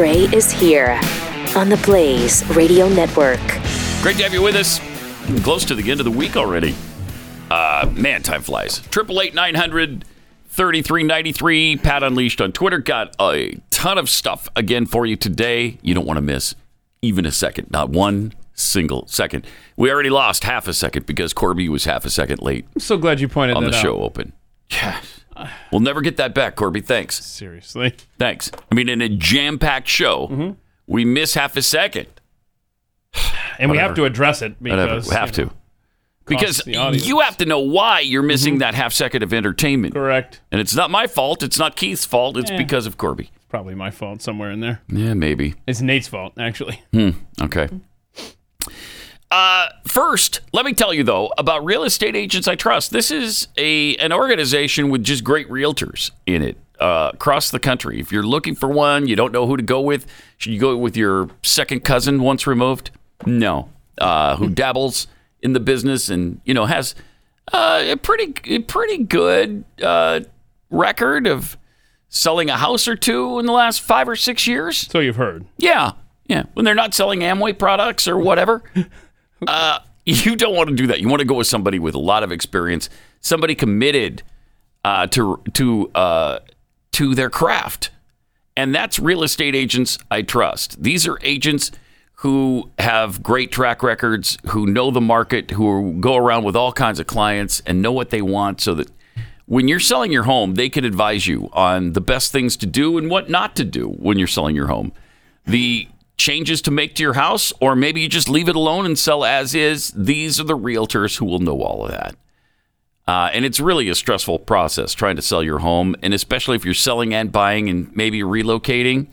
Gray is here on the Blaze Radio Network. Great to have you with us. Close to the end of the week already. Uh, man, time flies. Triple eight nine hundred thirty three ninety three. Pat Unleashed on Twitter got a ton of stuff again for you today. You don't want to miss even a second, not one single second. We already lost half a second because Corby was half a second late I'm so glad you pointed on that the out. show open. Yeah. We'll never get that back, Corby. Thanks. Seriously. Thanks. I mean, in a jam packed show, Mm-hmm. we miss half a second. And we have to address it Whatever. because We have to. know, Because costs the audience. Mm-hmm. you have to know why you're missing that half second of entertainment. correct. And it's not my fault. It's not Keith's fault. It's Eh. because of Corby. It's probably my fault somewhere in there. Yeah, maybe. It's Nate's fault, actually. Hmm. Okay. Uh, first, let me tell you though about Real Estate Agents I Trust. This is a an organization with just great realtors in it uh, across the country. If you're looking for one, you don't know who to go with. Should you go with your second cousin once removed? No, uh, who dabbles in the business and you know has uh, a pretty a pretty good uh, record of selling a house or two in the last five or six years. So you've heard. Yeah, yeah. When they're not selling Amway products or whatever, uh, you don't want to do that. You want to go with somebody with a lot of experience, somebody committed uh, to to uh, to their craft, and that's real estate agents I trust. These are agents who have great track records, who know the market, who go around with all kinds of clients and know what they want, so that when you're selling your home, they can advise you on the best things to do and what not to do when you're selling your home. The changes to make to your house, or maybe you just leave it alone and sell as is. These are the realtors who will know all of that. Uh, and it's really a stressful process trying to sell your home. And especially if you're selling and buying and maybe relocating,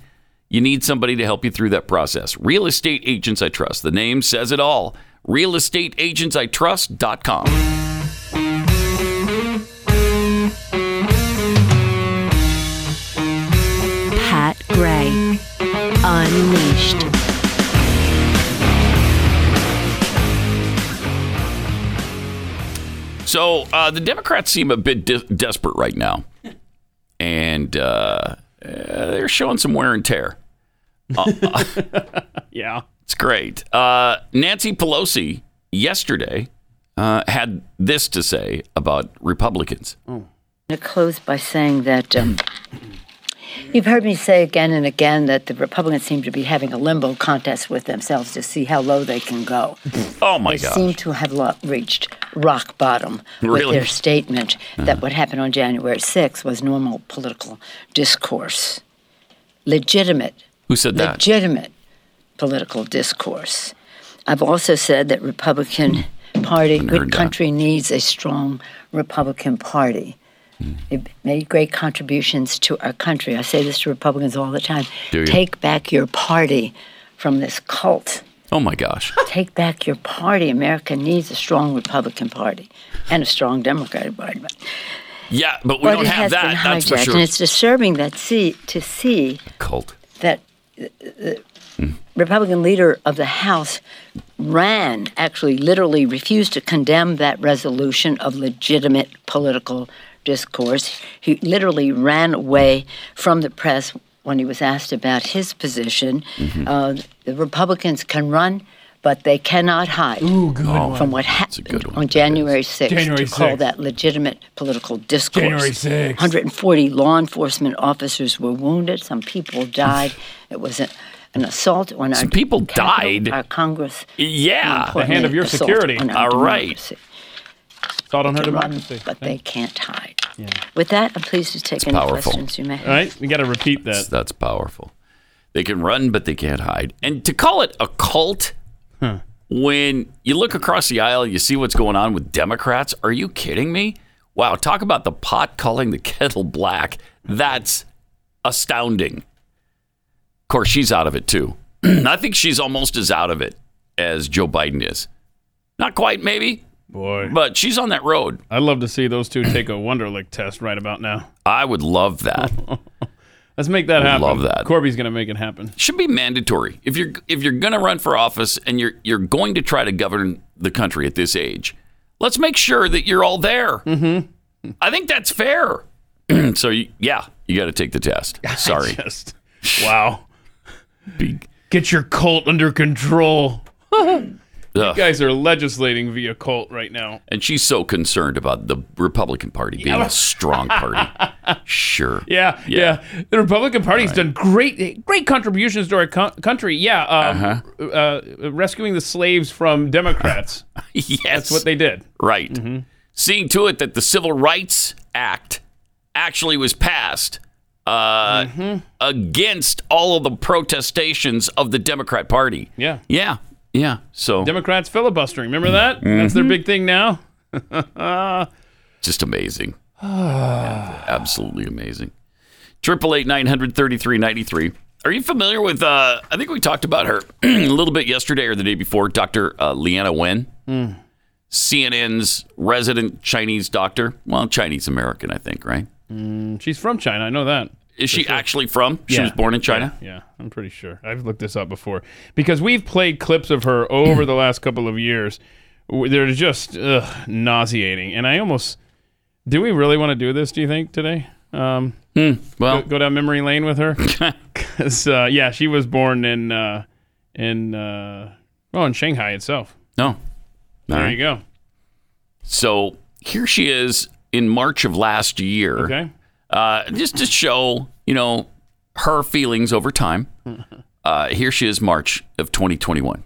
you need somebody to help you through that process. Real Estate Agents I Trust. The name says it all. Real Estate Agents I RealestateAgentsITrust.com. Pat Gray Unleashed. So uh, the Democrats seem a bit de- desperate right now, and uh, uh, they're showing some wear and tear. Yeah. It's great. Uh, Nancy Pelosi yesterday uh, had this to say about Republicans. I'm going to close by saying that um, you've heard me say again and again that the Republicans seem to be having a limbo contest with themselves to see how low they can go. Oh my god! they gosh! seem to have lo- reached rock bottom with Really? Uh-huh. their statement that what happened on January 6th was normal political discourse, legitimate Who said that? legitimate political discourse. I've also said that Republican Party, heard good that. country needs a strong Republican Party. They've made great contributions to our country. I say this to Republicans all the time. Take back your party from this cult. oh my gosh! Take back your party. America needs a strong Republican Party and a strong Democratic Party. But, Yeah, but we but don't have that. That's for sure. and it's disturbing that see to see Cult. that the Republican leader of the House ran, actually, literally refused to condemn that resolution of legitimate political discourse. He literally ran away from the press when he was asked about his position. Uh, the Republicans can run. But they cannot hide from what happened on January 6th January to call 6th. that legitimate political discourse. January 6th. 140 law enforcement officers were wounded. Some people died. It was a, an assault on our Some people Capitol, died? Our Congress. Yeah. The hand of your security. assault on our All right. democracy. Thought on her Run, democracy. but they can't hide. With that, I'm pleased to take any powerful. questions you may have. All right. We got to repeat that. That's powerful. They can run, but they can't hide. And to call it a cult when you look across the aisle, you see what's going on with Democrats. Are you kidding me? Wow, talk about the pot calling the kettle black. That's astounding. Of course, she's out of it too. I think she's almost as out of it as Joe Biden is. Not quite, maybe, Boy. but she's on that road. I'd love to see those two take a Wonderlic test right about now. I would love that. Let's make that Would happen. love that. Corby's going to make it happen. should be mandatory. If you're if you're going to run for office and you're you're going to try to govern the country at this age, let's make sure that you're all there. Mm-hmm. I think that's fair. so you, yeah, you got to take the test. Sorry. Just wow. Big. Get your cult under control. Ugh. You guys are legislating via cult right now. And she's so concerned about the Republican Party being a strong party. Sure. Yeah, yeah. The Republican Party's done great, great contributions to our co- country. Yeah, um, uh rescuing the slaves from Democrats. yes. That's what they did. Right. Mm-hmm. Seeing to it that the Civil Rights Act actually was passed uh, Mm-hmm. against all of the protestations of the Democrat Party. Yeah. Yeah. Yeah. So Democrats filibustering. Remember that? That's their big thing now. just amazing. Absolutely amazing. Triple eight nine hundred thirty three ninety three. Are you familiar with? Uh, I think we talked about her a little bit yesterday or the day before. Dr. Uh, Leana Wen, CNN's resident Chinese doctor. Well, Chinese American, I think. Right? She's from China. I know that. Is she actually from? She Yeah. was born in China. Yeah, yeah, I'm pretty sure. I've looked this up before because we've played clips of her over the last couple of years. They're just ugh, nauseating, and I almost. Do we really want to do this? Do you think today? Um, Well, go, go down memory lane with her. 'Cause, uh, yeah, she was born in uh, in uh, well in Shanghai itself. no. There right. you go. So here she is in March of last year. Okay. Uh, just to show, you know, her feelings over time. Uh, here she is, March of 2021.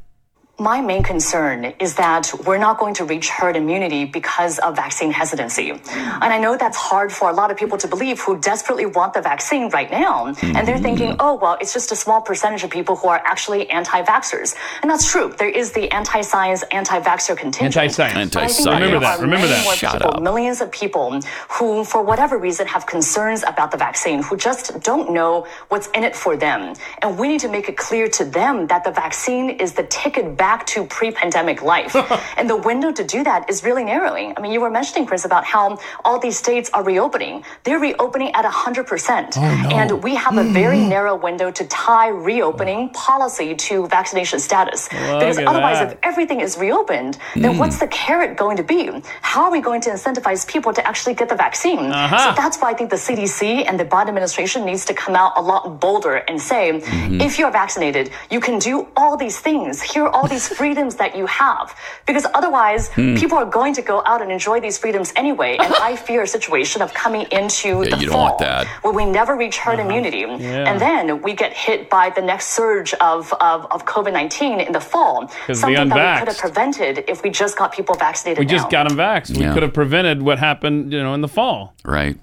My main concern is that we're not going to reach herd immunity because of vaccine hesitancy. And I know that's hard for a lot of people to believe who desperately want the vaccine right now. And they're thinking, oh, well, it's just a small percentage of people who are actually anti vaxxers. And that's true. There is the anti science, anti vaxxer contingent. Anti-science. But Anti-science. Remember there that. are Remember many that. more Shut people, up. millions of people who, for whatever reason, have concerns about the vaccine, who just don't know what's in it for them. And we need to make it clear to them that the vaccine is the ticket back to pre-pandemic life. and the window to do that is really narrowing. I mean, you were mentioning, Chris, about how all these states are reopening. They're reopening at 100%. And we have a very narrow window to tie reopening policy to vaccination status. because otherwise, that. if everything is reopened, then what's the carrot going to be? How are we going to incentivize people to actually get the vaccine? So that's why I think the CDC and the Biden administration needs to come out a lot bolder and say, if you're vaccinated, you can do all these things. Here are all these freedoms that you have. Because otherwise, people are going to go out and enjoy these freedoms anyway. And I fear a situation of coming into Yeah, the you don't fall want that. where we never reach herd immunity. And then we get hit by the next surge of, of, of COVID 19 in the fall. 'Cause the Something that we could have prevented if we just got people vaccinated. We just now. got them vaxxed. We could have prevented what happened, you know, in the fall. Right.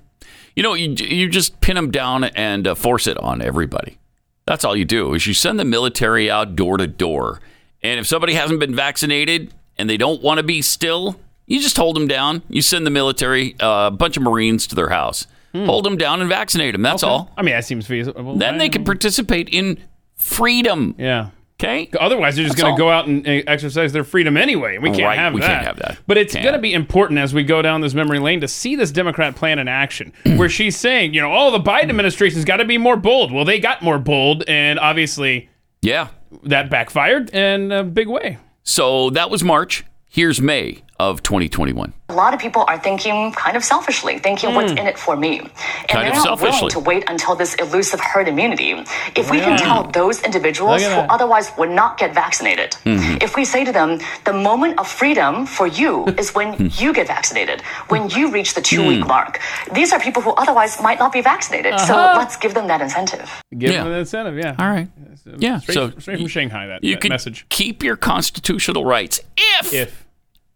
You know, you, you just pin them down and uh, force it on everybody. That's all you do is you send the military out door to door. And if somebody hasn't been vaccinated and they don't want to be still, you just hold them down. You send the military, uh, a bunch of Marines to their house. Hold them down and vaccinate them. That's all. I mean, that seems feasible. Then they can participate in freedom. Yeah. Okay? Otherwise, they're just going to go out and uh, exercise their freedom anyway. We can't Right, have we that. can't have that. But it's going to be important as we go down this memory lane to see this Democrat plan in action, where she's saying, you know, oh, the Biden administration's got to be more bold. Well, they got more bold, and obviously Yeah. That backfired in a big way. So that was March. Here's May of 2021. A lot of people are thinking kind of selfishly, thinking what's hmm. in it for me. And Kind they're of not selfishly. willing to wait until this elusive herd immunity. If we can tell those individuals who otherwise would not get vaccinated, mm-hmm. if we say to them, the moment of freedom for you is when hmm. you get vaccinated, when you reach the two week hmm. mark. These are people who otherwise might not be vaccinated. So uh-huh. let's give them that incentive. Give Yeah. them an incentive, yeah. All right. Yeah. Straight, so straight from Shanghai, that, you that can message. keep your constitutional rights if, if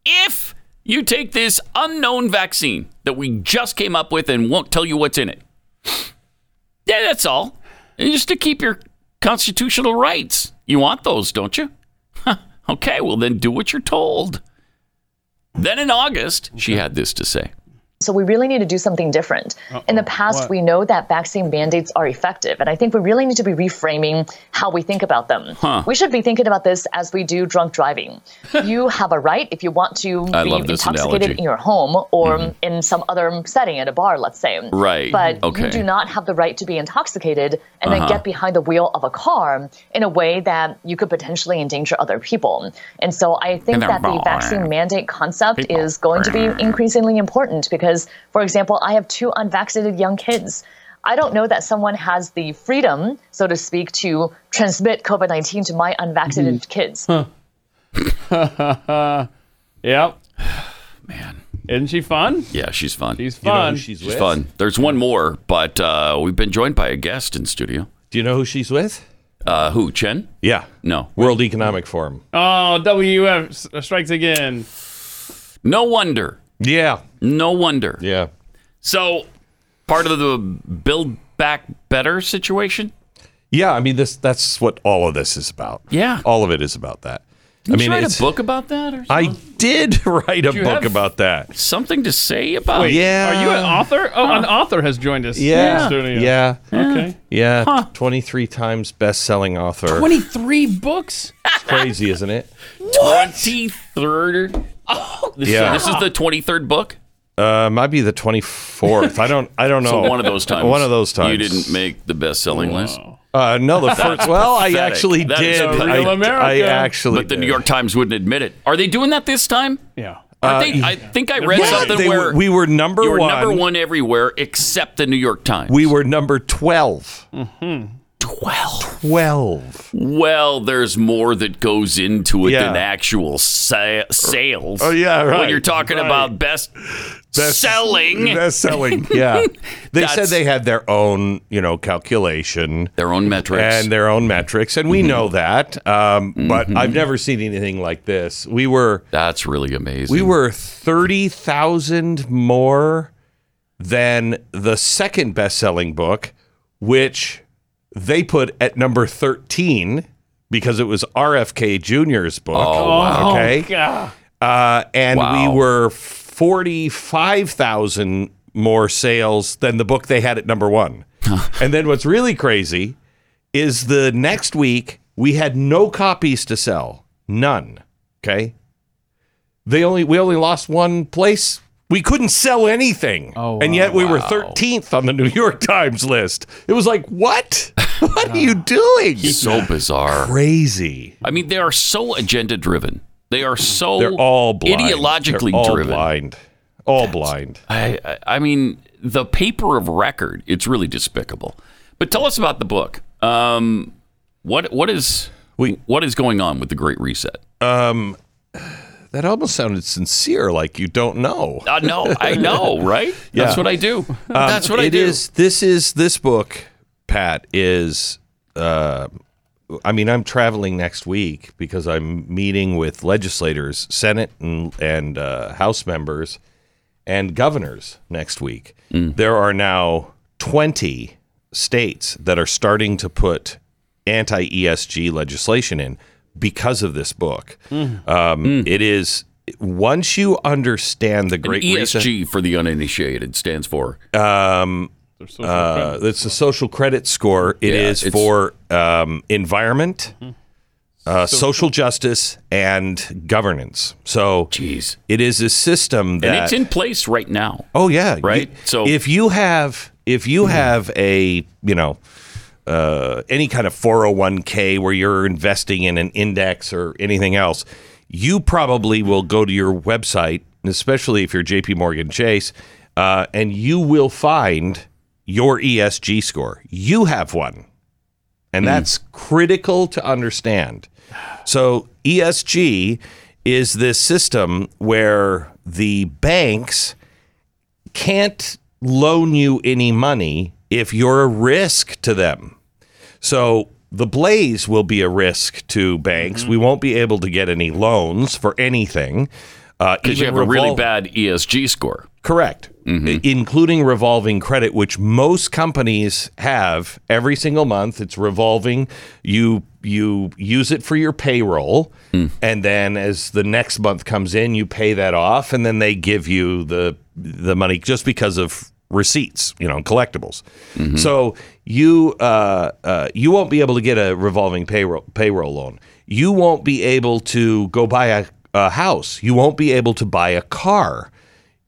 If you take this unknown vaccine that we just came up with and won't tell you what's in it. Yeah, that's all. And just to keep your constitutional rights. You want those, don't you? Huh. Okay, well then do what you're told. Then in August, she had this to say. So we really need to do something different. In the past, What? we know that vaccine mandates are effective, and I think we really need to be reframing how we think about them. We should be thinking about this as we do drunk driving. you have a right if you want to I be intoxicated analogy. in your home or in some other setting at a bar, let's say. Right. But Okay. you do not have the right to be intoxicated and Uh-huh. then get behind the wheel of a car in a way that you could potentially endanger other people. And so I think that the vaccine mandate concept People. is going to be increasingly important because, for example, I have two unvaccinated young kids. I don't know that someone has the freedom, so to speak, to transmit COVID 19 to my unvaccinated kids. Huh. Yep. Man. Isn't she fun? Yeah, she's fun. She's You know who fun. she's She's with? fun. There's one more, but uh, we've been joined by a guest in studio. Do you know who she's with? Uh, who? Chen? Yeah. No. World Economic Forum. oh, WEF strikes again. No wonder. Yeah. No wonder. Yeah. So, part of the Build Back Better situation? Yeah, I mean this that's what all of this is about. Yeah. All of it is about that. Did I mean you write it's a book about that or something? I did write a you book about that. something to say about Wait, Yeah. Are you an author? Oh, an author has joined us. in the Yeah. Yeah. Okay. Yeah. 23 times best-selling author. 23 books? It's crazy, isn't it? 23rd? Oh, this, Yeah. this is the 23rd book? Uh, might be the 24th. I don't I don't know. So one of those times. One of those times. You didn't make the best selling list. Uh, no, the first. Well, I actually That is did. a real I, America. I actually. But the did. New York Times wouldn't admit it. Are they doing that this time? Yeah. Aren't they? I think I read Yeah, something They where we were number you were one. number one everywhere except the New York Times. We were number 12. 12. 12. Well, there's more that goes into it Yeah. than actual sa- sales. Oh, yeah, When you're talking right. about best, best selling Best selling. Yeah. They said they had their own, you know, calculation. their own metrics. and their own metrics, and we know that. Um, But Mm-hmm. I've never seen anything like this. We were That's really amazing. we were thirty thousand more than the second best-selling book, which they put at number thirteen because it was RFK Jr.'s book. Oh, okay, God. uh, and Wow. we were forty-five thousand more sales than the book they had at number one. and then what's really crazy is the next week we had no copies to sell, none. Okay, they only we only lost one place. We couldn't sell anything, Oh, and yet we were thirteenth on the New York Times list. It was like, what? what are you doing? so bizarre. Crazy. I mean, they are so agenda driven. They are so They're all blind. ideologically They're all driven. blind. All blind. I, I, I mean, the paper of record. It's really despicable. But tell us about the book. Um, what what is We- what is going on with the Great Reset? That almost sounded sincere, like you don't know. I know, I know, right? That's what I do. That's what I It do. is- This is this book, Pat. Is uh, I mean, I'm traveling next week because I'm meeting with legislators, Senate and and uh, House members, and governors next week. There are now 20 states that are starting to put anti ESG legislation in because of this book. Um, It is once you understand the Great Reset. ESG for the uninitiated stands for They're Uh, it's a social credit score. It Yeah, is it's- for um, environment, uh, social justice, and governance. So, Jeez. it is a system that. and it's in place right now. oh yeah, Right? You- So- if you have if you have a you know uh, any kind of 401k where you're investing in an index or anything else, you probably will go to your website, especially if you're JP Morgan Chase, uh, and you will find your ESG score. You have one. And that's critical to understand. So, ESG is this system where the banks can't loan you any money if you're a risk to them. So the blaze will be a risk to banks. Mm-hmm. We won't be able to get any loans for anything. Uh, Because you even have a really bad ESG score. Correct. Mm-hmm. I- Including revolving credit, which most companies have every single month. It's revolving. You you use it for your payroll, hmm. and then as the next month comes in, you pay that off, and then they give you the the money just because of receipts, you know, collectibles. So you uh, uh, you won't be able to get a revolving payroll payroll loan. You won't be able to go buy a, a house. You won't be able to buy a car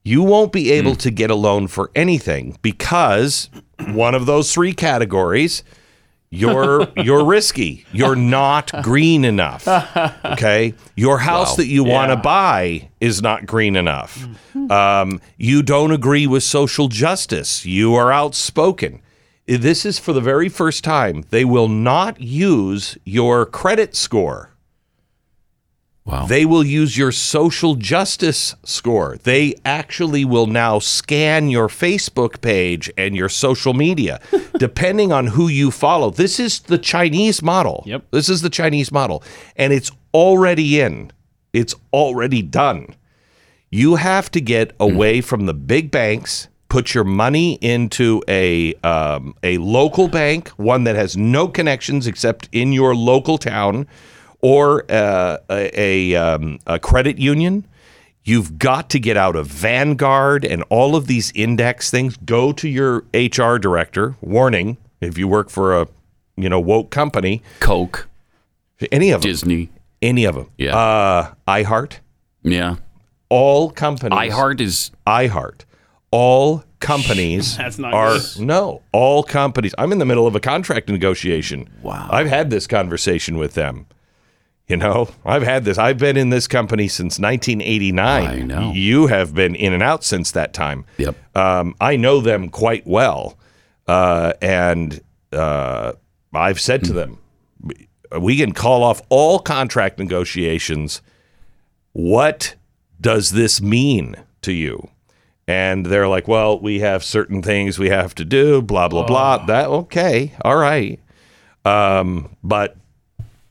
you won't be able to get a loan for anything because one of those three categories you're you're risky you're not green enough okay your house Wow. that you want to buy is not green enough um, you don't agree with social justice you are outspoken This is for the very first time. They will not use your credit score. Wow. They will use your social justice score. They actually will now scan your Facebook page and your social media, depending on who you follow. This is the Chinese model. Yep. This is the Chinese model. And it's already in, it's already done. You have to get away from the big banks. Put your money into a um, a local bank, one that has no connections except in your local town, or uh, a a, um, a credit union. You've got to get out of Vanguard and all of these index things. Go to your HR director. Warning: if you work for a you know woke company, Coke, any of them, Disney. any of them, Yeah. uh, iHeart, Yeah. all companies, iHeart is iHeart. All companies That's not are good. no. All companies. I'm in the middle of a contract negotiation. Wow. I've had this conversation with them. You know, I've had this. I've been in this company since 1989. I know. You have been in and out since that time. Yep. Um, I know them quite well, uh, and uh, I've said to them, we can call off all contract negotiations. What does this mean to you? And they're like, well, we have certain things we have to do, blah, blah, blah. That, okay, all right. Um, but,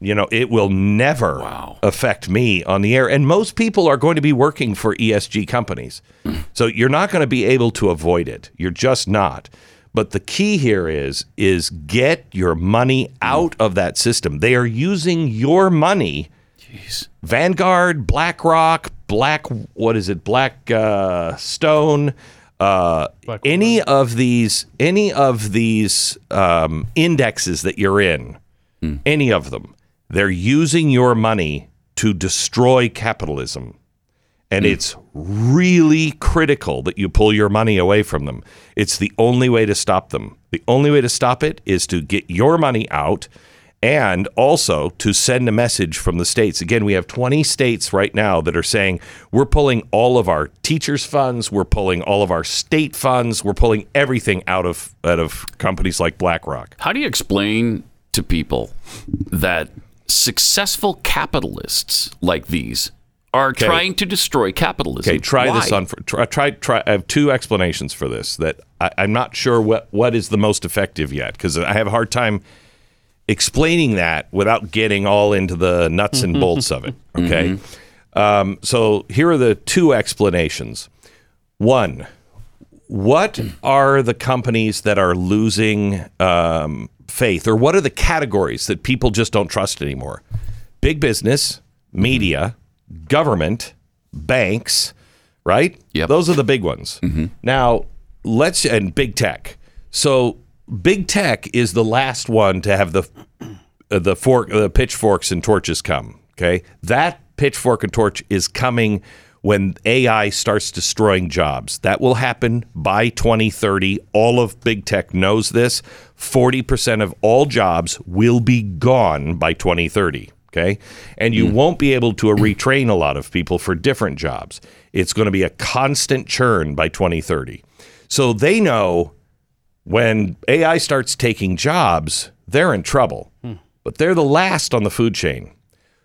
you know, it will never Wow. affect me on the air. And most people are going to be working for ESG companies. So you're not going to be able to avoid it. You're just not. But the key here is is get your money out of that system. They are using your money Jeez. Vanguard, BlackRock, Black, what is it? Black uh, Stone, uh, any of these, any of these um, indexes that you're in, any of them, they're using your money to destroy capitalism. And hmm. it's really critical that you pull your money away from them. It's the only way to stop them. The only way to stop it is to get your money out and also to send a message from the states. Again, we have 20 states right now that are saying we're pulling all of our teachers' funds, we're pulling all of our state funds, we're pulling everything out of out of companies like BlackRock. How do you explain to people that successful capitalists like these are trying to destroy capitalism? Okay, try Why? this on. For, try, try, try. I have two explanations for this that I, I'm not sure what what is the most effective yet because I have a hard time explaining that without getting all into the nuts and bolts of it. Okay, um, so here are the two explanations. One, what are the companies that are losing um, faith, or what are the categories that people just don't trust anymore? Big business, media, government, banks, right? Yep. Those are the big ones. Now, let's and big tech. So, big tech is the last one to have the uh, the fork, the pitchforks and torches come. Okay, that pitchfork and torch is coming when AI starts destroying jobs. That will happen by 2030. All of big tech knows this. 40% of all jobs will be gone by 2030. Okay. And you hmm. won't be able to retrain a lot of people for different jobs. It's going to be a constant churn by 2030. So they know when AI starts taking jobs, they're in trouble. Hmm. But they're the last on the food chain.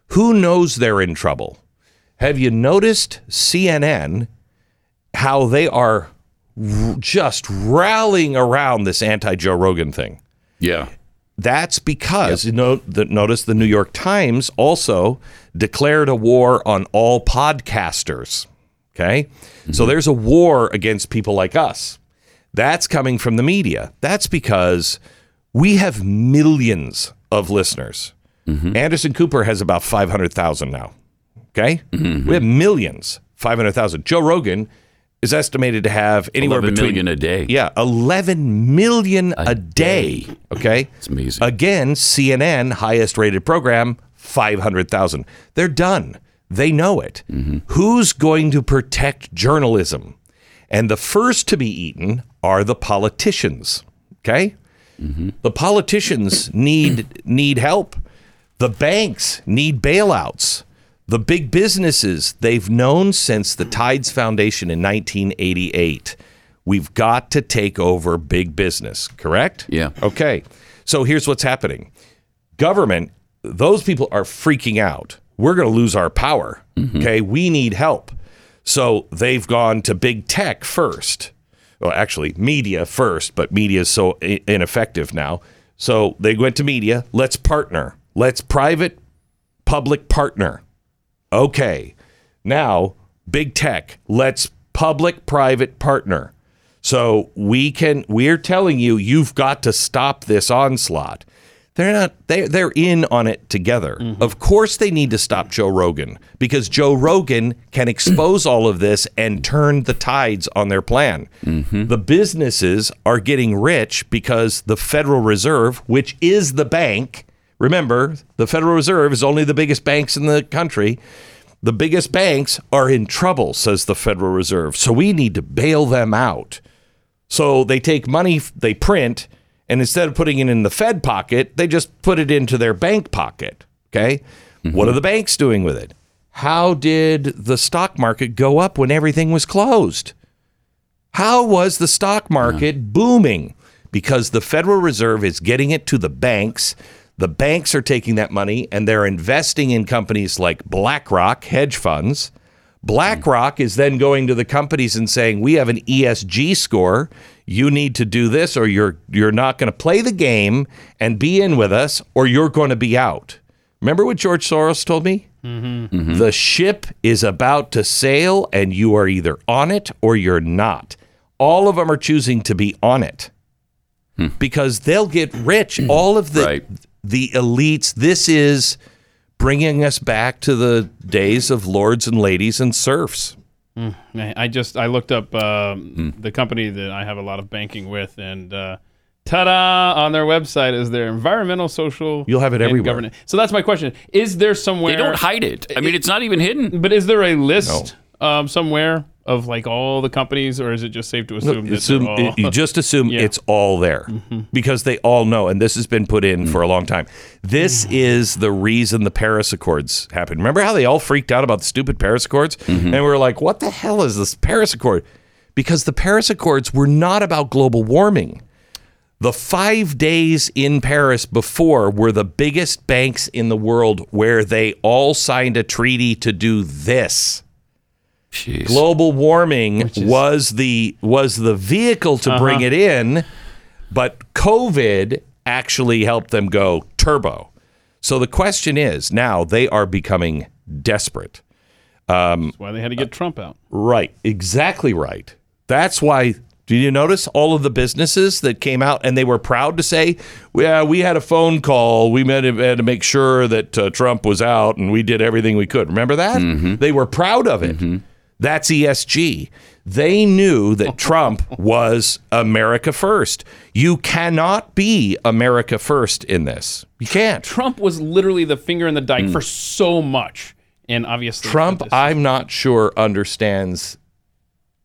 Who knows they're in trouble? Have you noticed CNN how they are r- just rallying around this anti Joe Rogan thing? Yeah. That's because you know the, notice the New York Times also declared a war on all podcasters. Okay, so mm-hmm. there's a war against people like us. That's coming from the media. That's because we have millions of listeners. Mm-hmm. Anderson Cooper has about five hundred thousand now. Okay, mm-hmm. we have millions, five hundred thousand. Joe Rogan is estimated to have anywhere 11 between million a day. yeah, 11 million a, day. Okay. It's amazing. Again, CNN, highest rated program, 500,000. They're done. They know it. Mm-hmm. Who's going to protect journalism? And the first to be eaten are the politicians. Okay. Mm-hmm. The politicians need need help. The banks need bailouts. The big businesses they've known since the Tides Foundation in 1988. We've got to take over big business, correct? Yeah. Okay. So here's what's happening government, those people are freaking out. We're going to lose our power. Mm-hmm. Okay. We need help. So they've gone to big tech first. Well, actually, media first, but media is so i- ineffective now. So they went to media. Let's partner. Let's private public partner. Okay. Now, big tech, let's public private partner. So we can we're telling you you've got to stop this onslaught. They're not They're they're in on it together. Mm-hmm. Of course they need to stop Joe Rogan because Joe Rogan can expose all of this and turn the tides on their plan. Mm-hmm. The businesses are getting rich because the Federal Reserve, which is the bank, remember, the Federal Reserve is only the biggest banks in the country. The biggest banks are in trouble, says the Federal Reserve. So we need to bail them out. So they take money they print, and instead of putting it in the Fed pocket, they just put it into their bank pocket. Okay. What are mm-hmm. the banks doing with it? How did the stock market go up when everything was closed? How was the stock market booming? Because the Federal Reserve is getting it to the banks. The banks are taking that money and they're investing in companies like BlackRock hedge funds. BlackRock is then going to the companies and saying, "We have an ESG score. You need to do this, or you're you're not going to play the game and be in with us, or you're going to be out." Remember what George Soros told me? Mm-hmm. Mm-hmm. The ship is about to sail, and you are either on it or you're not. All of them are choosing to be on it hmm. because they'll get rich. All of the Right. The elites. This is bringing us back to the days of lords and ladies and serfs. I I just I looked up um, the company that I have a lot of banking with, and uh, ta-da! On their website is their environmental, social. You'll have it and everywhere. governance. So that's my question: Is there somewhere? They don't hide it. I mean, it's not even hidden. But is there a list um, somewhere of like all the companies, or is it just safe to assume that Assume- all? you just assume Yeah. it's all there mm-hmm. because they all know, and this has been put in mm-hmm. for a long time. This mm-hmm. is the reason the Paris Accords happened. Remember how they all freaked out about the stupid Paris Accords, and we were like, "What the hell is this Paris Accord?" Because the Paris Accords were not about global warming. The five days in Paris before were the biggest banks in the world where they all signed a treaty to do this. Jeez. Global warming was the was the vehicle to bring uh-huh. it in, but COVID actually helped them go turbo. So the question is now they are becoming desperate. Um, That's why they had to get Trump out. Right, exactly right. That's why. Did you notice all of the businesses that came out and they were proud to say, "Yeah, we had a phone call. We had to make sure that uh, Trump was out, and we did everything we could." Remember that? Mm-hmm. They were proud of it. Mm-hmm. That's ESG. They knew that Trump was America first. You cannot be America first in this. You can't. Trump was literally the finger in the dike hmm. for so much, and obviously Trump, I'm not sure understands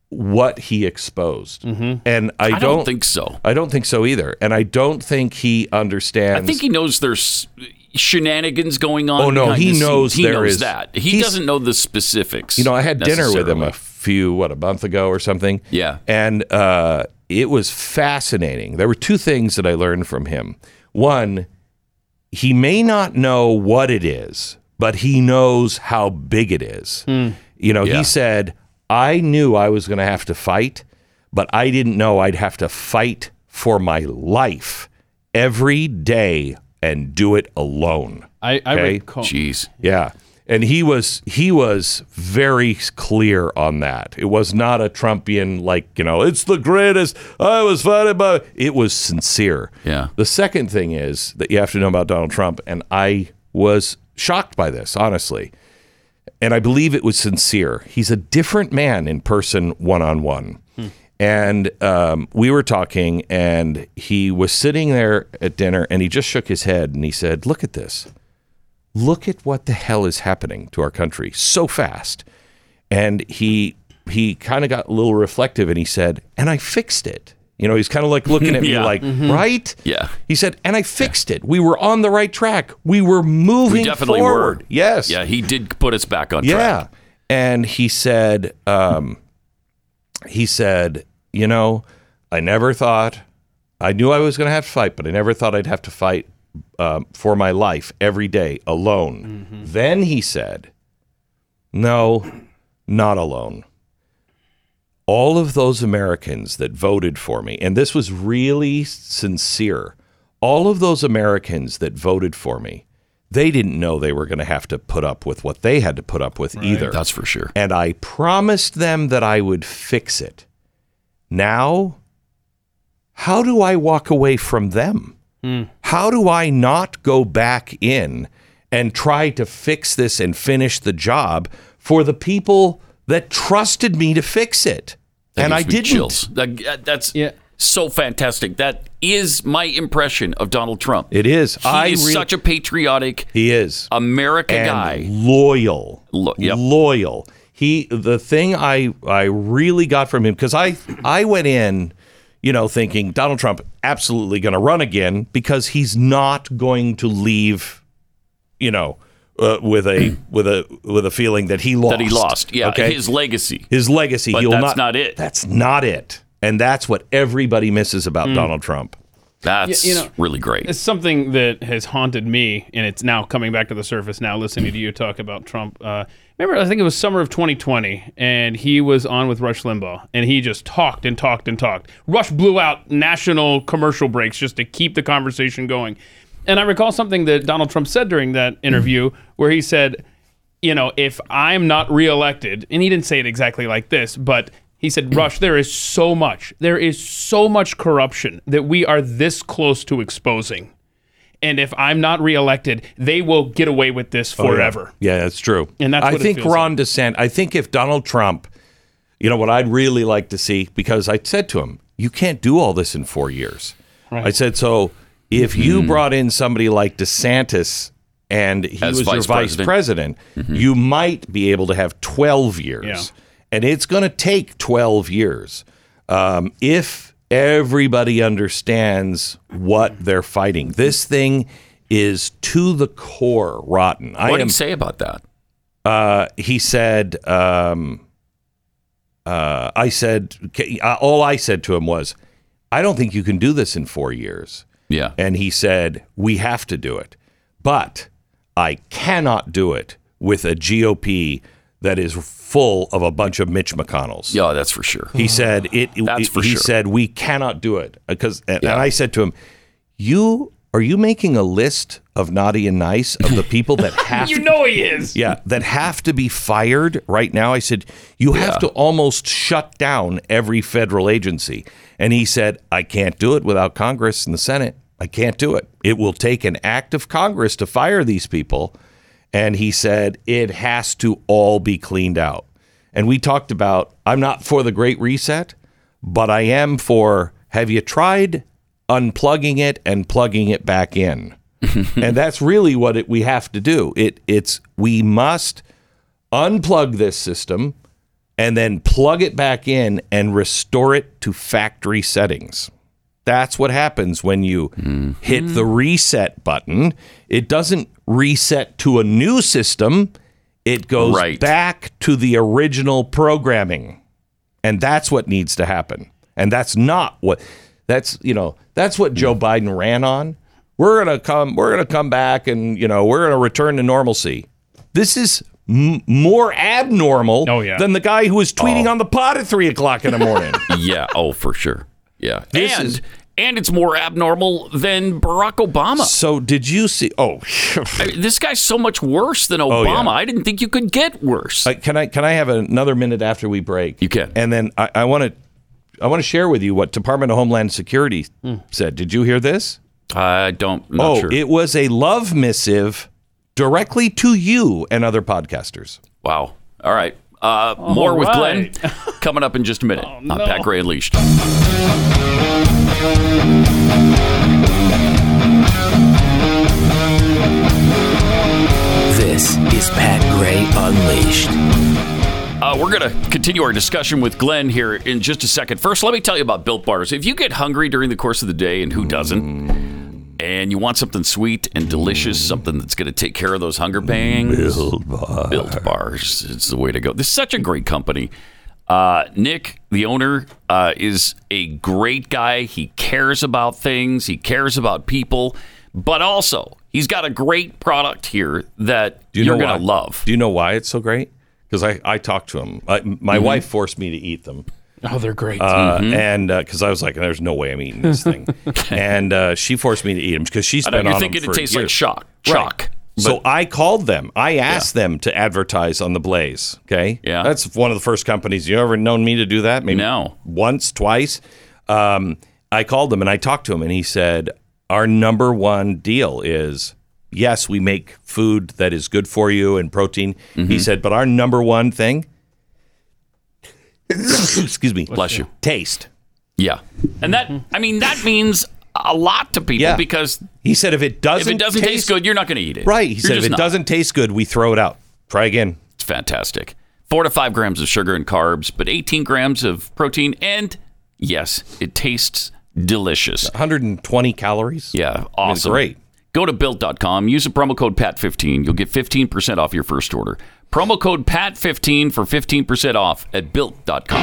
what he exposed, mm-hmm. and I, I don't, don't think so. I don't think so either, and I don't think he understands. I think he knows there's shenanigans going on. Oh, no, he knows. He knows is- that. He doesn't know the specifics. You know, I had dinner with him a few, what, a month ago or something. Yeah. And uh, it was fascinating. There were two things that I learned from him. One, he may not know what it is, but he knows how big it is. You know, Yeah. he said, I knew I was going to have to fight, but I didn't know I'd have to fight for my life every day and do it alone. I, I Okay. recall. Jeez. Yeah. And he was he was very clear on that. It was not a Trumpian like, you know, it's the greatest. I was fighting by it was sincere. Yeah. The second thing is that you have to know about Donald Trump and I was shocked by this, honestly. And I believe it was sincere. He's a different man in person one on one. And um, we were talking, and he was sitting there at dinner, and he just shook his head and he said, Look at this look at what the hell is happening to our country so fast. And he he kind of got a little reflective and he said, and I fixed it. You know, he's kind of like looking at me Yeah. like, right? Yeah. He said, and I fixed it. We were on the right track. We were moving We definitely forward. were. Yes. Yeah, he did put us back on Yeah. track. Yeah. And he said, um, he said, you know, I never thought, I knew I was going to have to fight, but I never thought I'd have to fight um, for my life every day alone. Then he said, no, not alone. All of those Americans that voted for me, and this was really sincere, all of those Americans that voted for me, they didn't know they were going to have to put up with what they had to put up with either. That's for sure. And I promised them that I would fix it. Now, how do I walk away from them? Hmm. How do I not go back in and try to fix this and finish the job for the people that trusted me to fix it? That and I didn't. Chills. That- that's Yeah. So fantastic. That is my impression of Donald Trump. It is. He I is re- such a patriotic he is. America and guy. loyal, Lo- yep. loyal. He the thing I I really got from him because I I went in, you know, thinking Donald Trump absolutely going to run again because he's not going to leave, you know, uh, with a with a with a feeling that he lost. That he lost. Yeah, okay? his legacy. his legacy. But he'll that's not, not it. That's not it. And that's what everybody misses about Donald Trump. That's you know, really great. It's something that has haunted me, and it's now coming back to the surface now, listening to you talk about Trump. Uh, remember, I think it was summer of 2020, and he was on with Rush Limbaugh, and he just talked and talked and talked. Rush blew out national commercial breaks just to keep the conversation going. And I recall something that Donald Trump said during that interview where he said, you know, if I'm not reelected, and he didn't say it exactly like this, but he said, Rush, there is so much, there is so much corruption that we are this close to exposing. And if I'm not reelected, they will get away with this Oh, yeah. forever. Yeah, that's true. And that's I what it think feels Ron DeSantis. I think if Donald Trump, you know, what I'd really like to see because I said to him, you can't do all this in four years. I said so. If you Mm-hmm. brought in somebody like DeSantis and he As was your vice vice president. Mm-hmm. president, you might be able to have twelve years, Yeah. And it's going to take twelve years um, if everybody understands what they're fighting. This thing is to the core rotten. I what did am he say about that? uh, he said, um, uh, I said, uh, all I said to him was, I don't think you can do this in four years. Yeah. And he said, we have to do it. But I cannot do it with a GOP that is full of a bunch of Mitch McConnells. Yeah, that's for sure. He said it. That's for he sure. said we cannot do it uh, because. And, Yeah. and I said to him, "You are you making a list of naughty and nice of the people that have You to know he is. yeah, that have to be fired right now. I said, you have to almost shut down every federal agency. And he said, I can't do it without Congress and the Senate. I can't do it. It will take an act of Congress to fire these people. And he said, it has to all be cleaned out. And we talked about, I'm not for the Great Reset, but I am for, have you tried unplugging it and plugging it back in? and that's really what it, we have to do. It it's we must unplug this system and then plug it back in and restore it to factory settings. That's what happens when you hit the reset button. It doesn't reset to a new system. It goes Right. back to the original programming. And that's what needs to happen. And that's not what that's you know, that's what Joe Biden ran on. We're going to come we're going to come back and you know, we're going to return to normalcy. This is m- more abnormal Oh, yeah. than the guy who was tweeting oh. on the pod at three o'clock in the morning. yeah. Oh, for sure. Yeah. This and is- and it's more abnormal than Barack Obama. so did you see? Oh, I mean, this guy's so much worse than yeah. Obama. I didn't think you could get worse. Uh, can I can I have another minute after we break? You can. And then I want to I want to share with you what Department of Homeland Security said. Did you hear this? I don't. Oh, sure. it was a love missive directly to you and other podcasters. wow. All right. Uh, more with Glenn coming up in just a minute on Pat Gray Unleashed. This is Pat Gray Unleashed. Uh, we're going to continue our discussion with Glenn here in just a second. First, let me tell you about Built Bars. If you get hungry during the course of the day, and who doesn't, and you want something sweet and delicious, something that's going to take care of those hunger pangs, Built Bars. Built Bars. It's the way to go. This is such a great company. Uh, Nick, the owner, uh, is a great guy. He cares about things. He cares about people, but also he's got a great product here that you you're going to love. Do you know why it's so great? Because I, I talked to him. I, my Mm-hmm. wife forced me to eat them. Oh, they're great. Uh, And because I was like, there's no way I'm eating this thing. and uh, she forced me to eat them because she's I know been you're on thinking them it for tastes like years. shock. Right. Shock. So I called them. I asked them to advertise on the Blaze. Okay. Yeah. That's one of the first companies. You ever known me to do that? Maybe No. once, twice. Um, I called them and I talked to him, and he said, Our number one deal is yes, we make food that is good for you and protein. Mm-hmm. He said, but our number one thing, excuse me, Bless you. taste. Yeah. And that, I mean, that means a lot to people Yeah. because He said, if it doesn't, if it doesn't taste, good, you're not going to eat it. right? He You're said, if just it not. doesn't taste good, we throw it out. Try again. It's fantastic. Four to five grams of sugar and carbs, but 18 grams of protein. And yes, it tastes delicious. 120 calories. Yeah, awesome. great. Go to built.com, use the promo code PAT15. You'll get 15% off your first order. Promo code PAT15 for 15% off at built.com.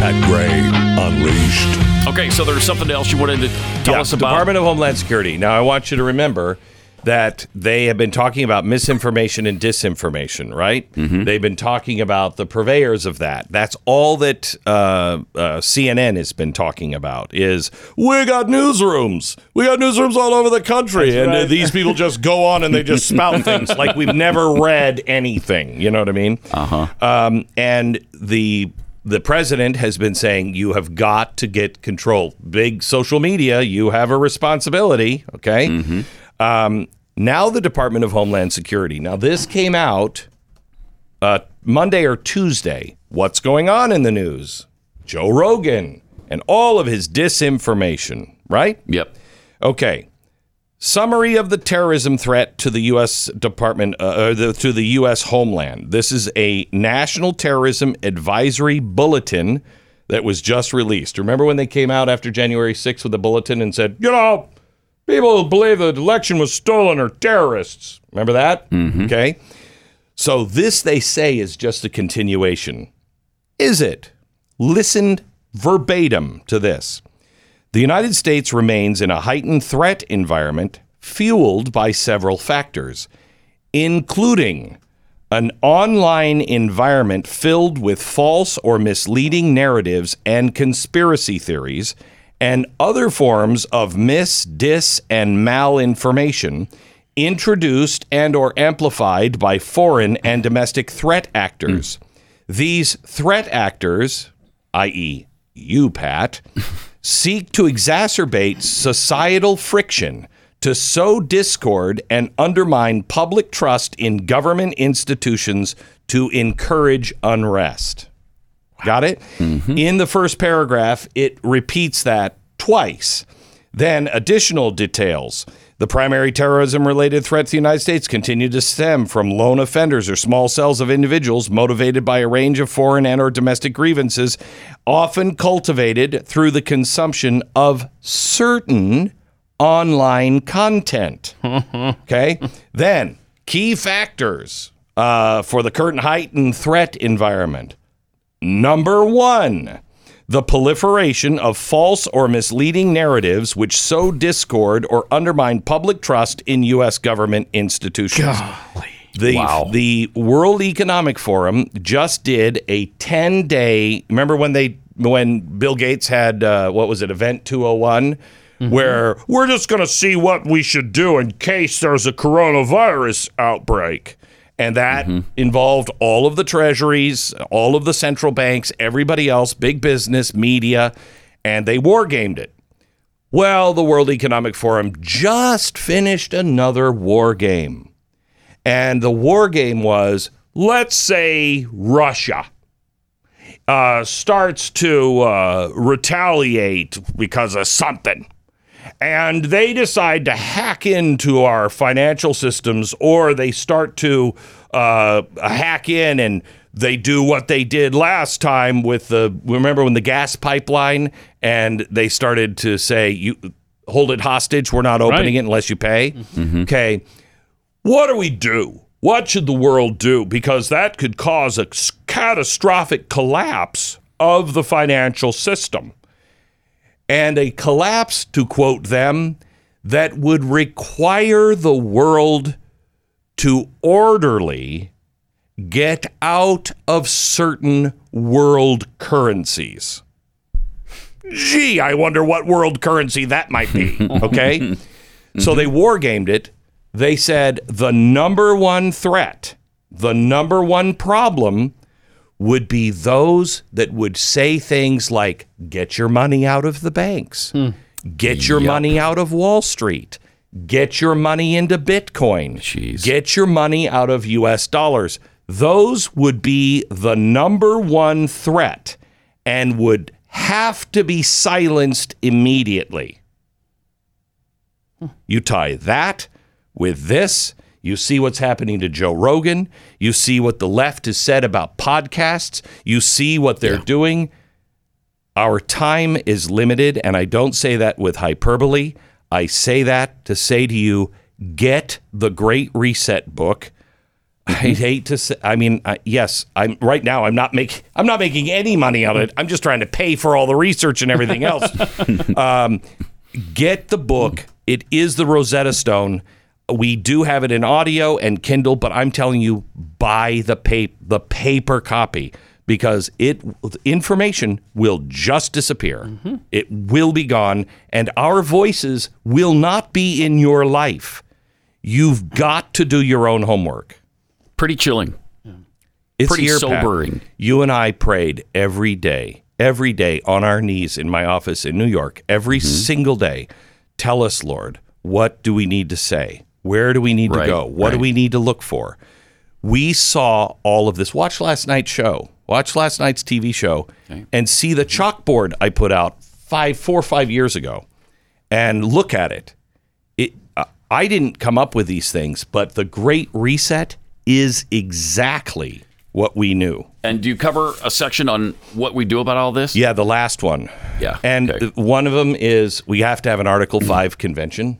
Pat Gray Unleashed. Okay, so there's something else you wanted to tell Yeah, us about. Department of Homeland Security. Now, I want you to remember that they have been talking about misinformation and disinformation, right? Mm-hmm. They've been talking about the purveyors of that. That's all that uh, uh, CNN has been talking about. Is we got newsrooms, we got newsrooms all over the country, and uh, these people just go on and they just spout things like we've never read anything. You know what I mean? Uh huh. Um, and the the president has been saying you have got to get control. Big social media, you have a responsibility. Okay. Hmm. Um, now the Department of Homeland Security. Now this came out uh, Monday or Tuesday. What's going on in the news? Joe Rogan and all of his disinformation. Right. Yep. Okay. Summary of the terrorism threat to the U.S. Department, uh, uh, the, to the U.S. homeland. This is a National Terrorism Advisory Bulletin that was just released. Remember when they came out after January 6th with a bulletin and said, you know, people who believe the election was stolen are terrorists. Remember that? Mm-hmm. Okay. So this, they say, is just a continuation. Is it? Listen verbatim to this. The United States remains in a heightened threat environment fueled by several factors, including an online environment filled with false or misleading narratives and conspiracy theories, and other forms of mis, dis, and malinformation introduced and or amplified by foreign and domestic threat actors. These threat actors, i.e., you, Pat, seek to exacerbate societal friction, to sow discord and undermine public trust in government institutions to encourage unrest. Got it? In the first paragraph, it repeats that twice. Then additional details. The primary terrorism related threats to the United States continue to stem from lone offenders or small cells of individuals motivated by a range of foreign and or domestic grievances, often cultivated through the consumption of certain online content. okay? Then, key factors uh, for the current heightened threat environment. Number one, the proliferation of false or misleading narratives which sow discord or undermine public trust in U.S. government institutions. The, Wow. the World Economic Forum just did a 10 day. Remember when they when Bill Gates had uh, what was it, Event 201, where we're just going to see what we should do in case there's a coronavirus outbreak. And that involved all of the treasuries, all of the central banks, everybody else, big business, media, and they war gamed it. Well, the World Economic Forum just finished another war game. And the war game was let's say Russia uh, starts to uh, retaliate because of something. And they decide to hack into our financial systems, or they start to uh, hack in and they do what they did last time with the remember when the gas pipeline and they started to say you hold it hostage. We're not opening Right. it unless you pay. Okay. What do we do? What should the world do? Because that could cause a catastrophic collapse of the financial system and a collapse to quote them that would require the world to orderly get out of certain world currencies. Gee, I wonder what world currency that might be. Okay. So they mm-hmm. wargamed it. They said the number one threat, the number one problem would be those that would say things like, get your money out of the banks, hmm. get your money out of Wall Street, get your money into Bitcoin, Jeez. get your money out of US dollars. Those would be the number one threat and would have to be silenced immediately. Hmm. You tie that with this, you see what's happening to Joe Rogan, you see what the left has said about podcasts, you see what they're doing. Our time is limited, and I don't say that with hyperbole. I say that to say to you get the Great Reset book. I hate to say. I mean, I, yes, I'm right now. I'm not making. I'm not making any money on it. I'm just trying to pay for all the research and everything else. um, get the book. It is the Rosetta Stone. We do have it in audio and Kindle, but I'm telling you, buy the pa- the paper copy because it information will just disappear. It will be gone, and our voices will not be in your life. You've got to do your own homework. Pretty chilling. It's Pretty here, Pat. You and I prayed every day, every day on our knees in my office in New York, every Mm-hmm. single day. Tell us, Lord, what do we need to say? Where do we need Right, to go? What do we need to look for? We saw all of this. Watch last night's show. Watch last night's TV show and see the chalkboard I put out five, four or five years ago and look at it. It, uh, I didn't come up with these things, but the Great Reset is exactly what we knew. And do you cover a section on what we do about all this? Yeah, the last one. Yeah, And okay. one of them is we have to have an Article 5 convention.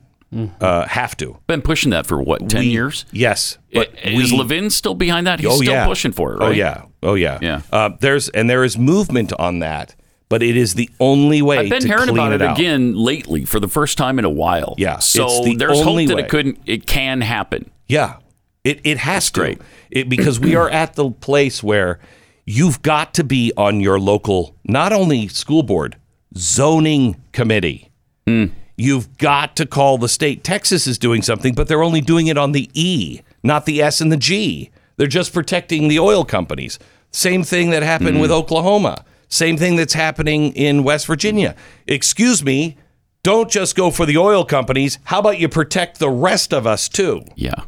Uh, have to. Been pushing that for what, 10 We- years? Yes. But I- is we- Levin still behind that? He's oh, still yeah. pushing for it, right? Oh, yeah. Oh, yeah. Yeah. Uh, there's And there is movement on that, but it is the only way I've been to hearing about it, out. again lately for the first time in a while. Yeah, So it's the there's hope only that way. it couldn't, it can happen. Yeah, it it has to. great. It, because we are at the place where you've got to be on your local, not only school board, zoning committee. You've got to call the state. Texas is doing something, but they're only doing it on the E, not the S and the G. They're just protecting the oil companies. Same thing that happened with Oklahoma. Same thing that's happening in West Virginia. Excuse me, don't just go for the oil companies. How about you protect the rest of us too? Yeah.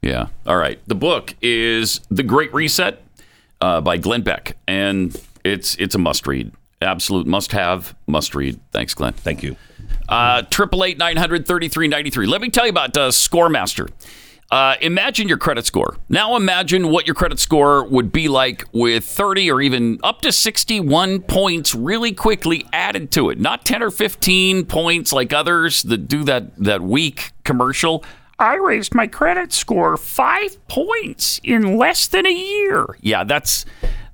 Yeah. All right. The book is The Great Reset uh, by Glenn Beck, and it's it's a must read. Absolute must have, must read. Thanks, Glenn. Thank you. Uh, Triple eight nine hundred thirty three ninety three. Let me tell you about uh, ScoreMaster. Uh, imagine your credit score. Now imagine what your credit score would be like with 30 or even up to 61 points really quickly added to it. Not 10 or 15 points like others that do that, that weak commercial. I raised my credit score five points in less than a year. Yeah, that's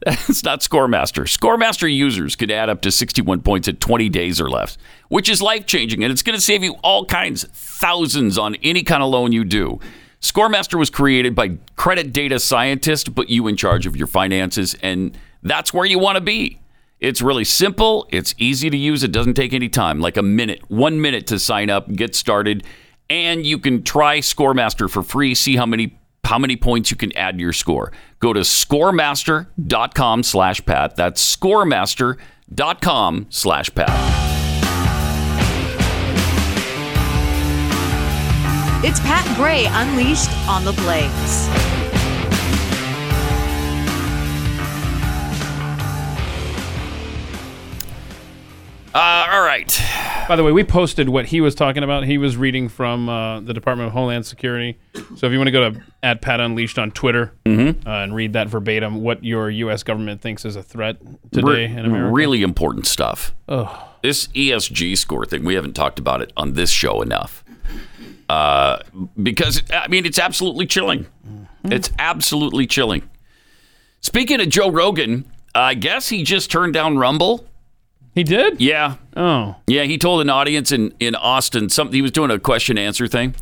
that's not ScoreMaster. ScoreMaster users could add up to 61 points at 20 days or less, which is life changing, and it's going to save you all kinds, thousands on any kind of loan you do. ScoreMaster was created by credit data scientists, put you in charge of your finances, and that's where you want to be. It's really simple. It's easy to use. It doesn't take any time, like a minute, one minute to sign up, get started, and you can try ScoreMaster for free. See how many how many points you can add to your score. Go to scoremaster.com slash Pat. That's scoremaster.com slash Pat. It's Pat Gray Unleashed on the Blaze. Uh, all right. By the way, we posted what he was talking about. He was reading from uh, the Department of Homeland Security. So if you want to go to at Pat Unleashed on Twitter Mm-hmm. uh, and read that verbatim, what your U.S. government thinks is a threat today Re- in America. Really important stuff. Oh. This ESG score thing, we haven't talked about it on this show enough. Uh, because, I mean, it's absolutely chilling. Mm-hmm. It's absolutely chilling. Speaking of Joe Rogan, I guess he just turned down Rumble. He did? Yeah. Oh. Yeah, he told an audience in, in Austin something. He was doing a question answer thing,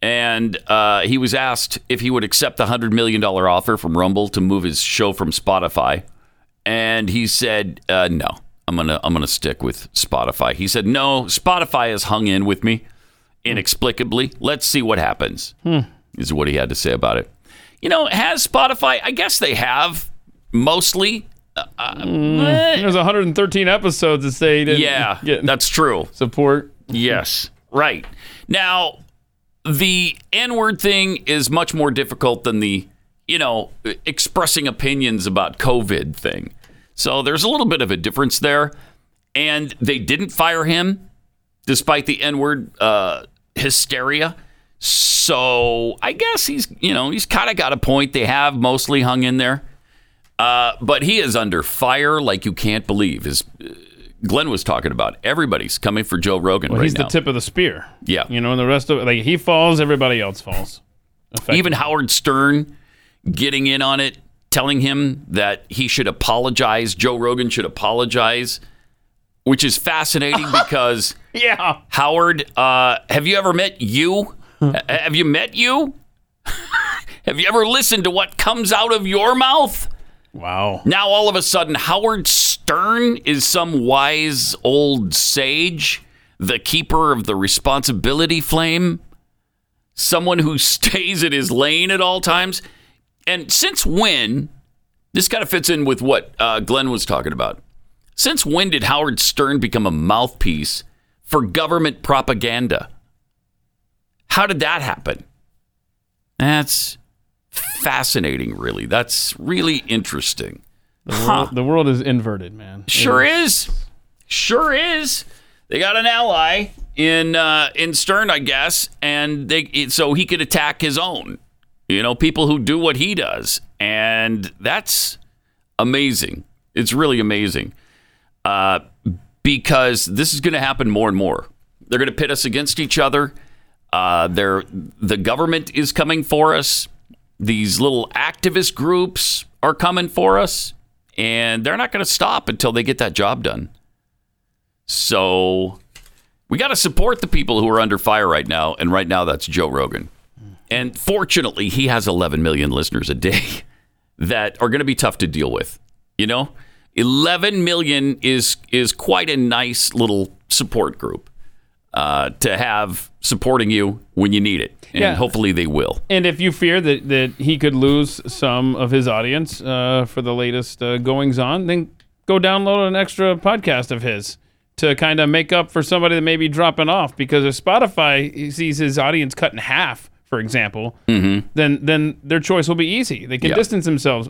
and uh, he was asked if he would accept the hundred million dollar offer from Rumble to move his show from Spotify, and he said, uh, "No, I'm gonna I'm gonna stick with Spotify." He said, "No, Spotify has hung in with me inexplicably. Let's see what happens." Is what he had to say about it. You know, has Spotify? I guess they have mostly. Uh, eh, There's 113 episodes that say he didn't yeah, get that's true. support. Yes, right. Now, the N word thing is much more difficult than the, you know, expressing opinions about COVID thing. So there's a little bit of a difference there. And they didn't fire him despite the N word uh, hysteria. So I guess he's, you know, he's kind of got a point. They have mostly hung in there. Uh, but he is under fire like you can't believe. As uh, Glenn was talking about, everybody's coming for Joe Rogan Well, right he's now. the tip of the spear. Yeah. You know, and the rest of like he falls, everybody else falls. Even Howard Stern getting in on it, telling him that he should apologize. Joe Rogan should apologize, which is fascinating because Yeah. Howard, uh, have you ever met you? Have you met you? have you ever listened to what comes out of your mouth? Wow. Now all of a sudden, Howard Stern is some wise old sage, the keeper of the responsibility flame, someone who stays in his lane at all times. And since when, this kind of fits in with what uh, Glenn was talking about. Since when did Howard Stern become a mouthpiece for government propaganda? How did that happen? That's fascinating, really. That's really interesting. The, world, the world is inverted, man. Sure is. Sure is. They got an ally in uh, in Stern, I guess, and they so he could attack his own. You know, people who do what he does, and that's amazing. It's really amazing uh, because this is going to happen more and more. They're going to pit us against each other. Uh, they're, the government is coming for us. These little activist groups are coming for us, and they're not going to stop until they get that job done. So we got to support the people who are under fire right now, and right now that's Joe Rogan. And fortunately, he has 11 million listeners a day that are going to be tough to deal with. You know, 11 million is is quite a nice little support group uh, to have supporting you when you need it, and Yeah. hopefully they will. And if you fear that, that he could lose some of his audience uh, for the latest uh, goings on, then go download an extra podcast of his to kind of make up for somebody that may be dropping off. Because if Spotify sees his audience cut in half, for example, then then their choice will be easy. They can Yeah. distance themselves.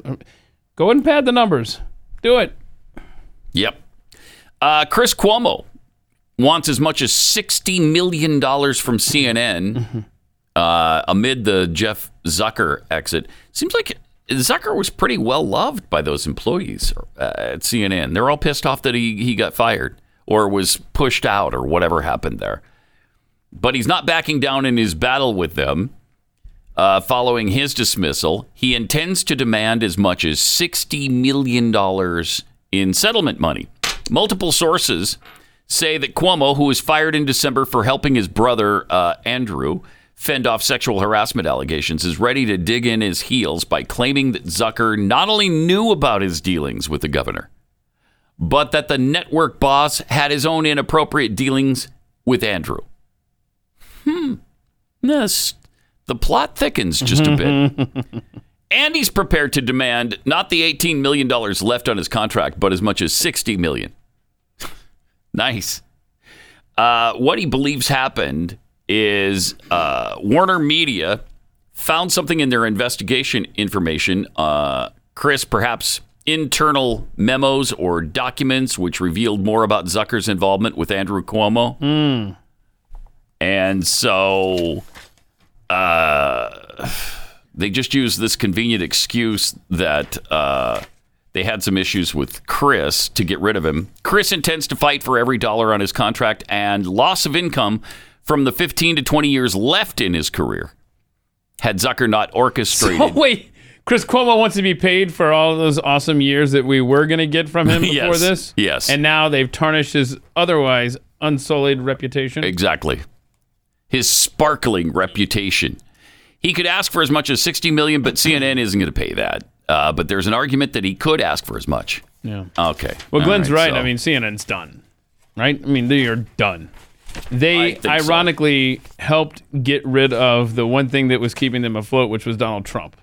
Go ahead and pad the numbers. Do it. Yep. Uh, Chris Cuomo wants as much as $60 million from CNN uh, amid the Jeff Zucker exit. Seems like Zucker was pretty well loved by those employees uh, at CNN. They're all pissed off that he, he got fired or was pushed out or whatever happened there. But he's not backing down in his battle with them. Uh, following his dismissal, he intends to demand as much as $60 million in settlement money. Multiple sources say that Cuomo, who was fired in December for helping his brother, uh, Andrew, fend off sexual harassment allegations, is ready to dig in his heels by claiming that Zucker not only knew about his dealings with the governor, but that the network boss had his own inappropriate dealings with Andrew. Hmm. Yes. The plot thickens just a bit. and he's prepared to demand not the $18 million left on his contract, but as much as $60 million. Nice. Uh, what he believes happened is uh, Warner Media found something in their investigation information. Uh, Chris perhaps internal memos or documents which revealed more about Zucker's involvement with Andrew Cuomo. And so uh, they just used this convenient excuse that uh, they had some issues with Chris to get rid of him. Chris intends to fight for every dollar on his contract and loss of income from the 15 to 20 years left in his career. Had Zucker not orchestrated. Oh wait, Chris Cuomo wants to be paid for all those awesome years that we were going to get from him before Yes, this. yes. and now they've tarnished his otherwise unsullied reputation. Exactly. His sparkling reputation. He could ask for as much as 60 million, but CNN isn't going to pay that. Uh, but there's an argument that he could ask for as much. Yeah. Okay. Well, All Glenn's right. so- I mean, CNN's done, right? I mean, they are done. They think so. ironically helped get rid of the one thing that was keeping them afloat, which was Donald Trump.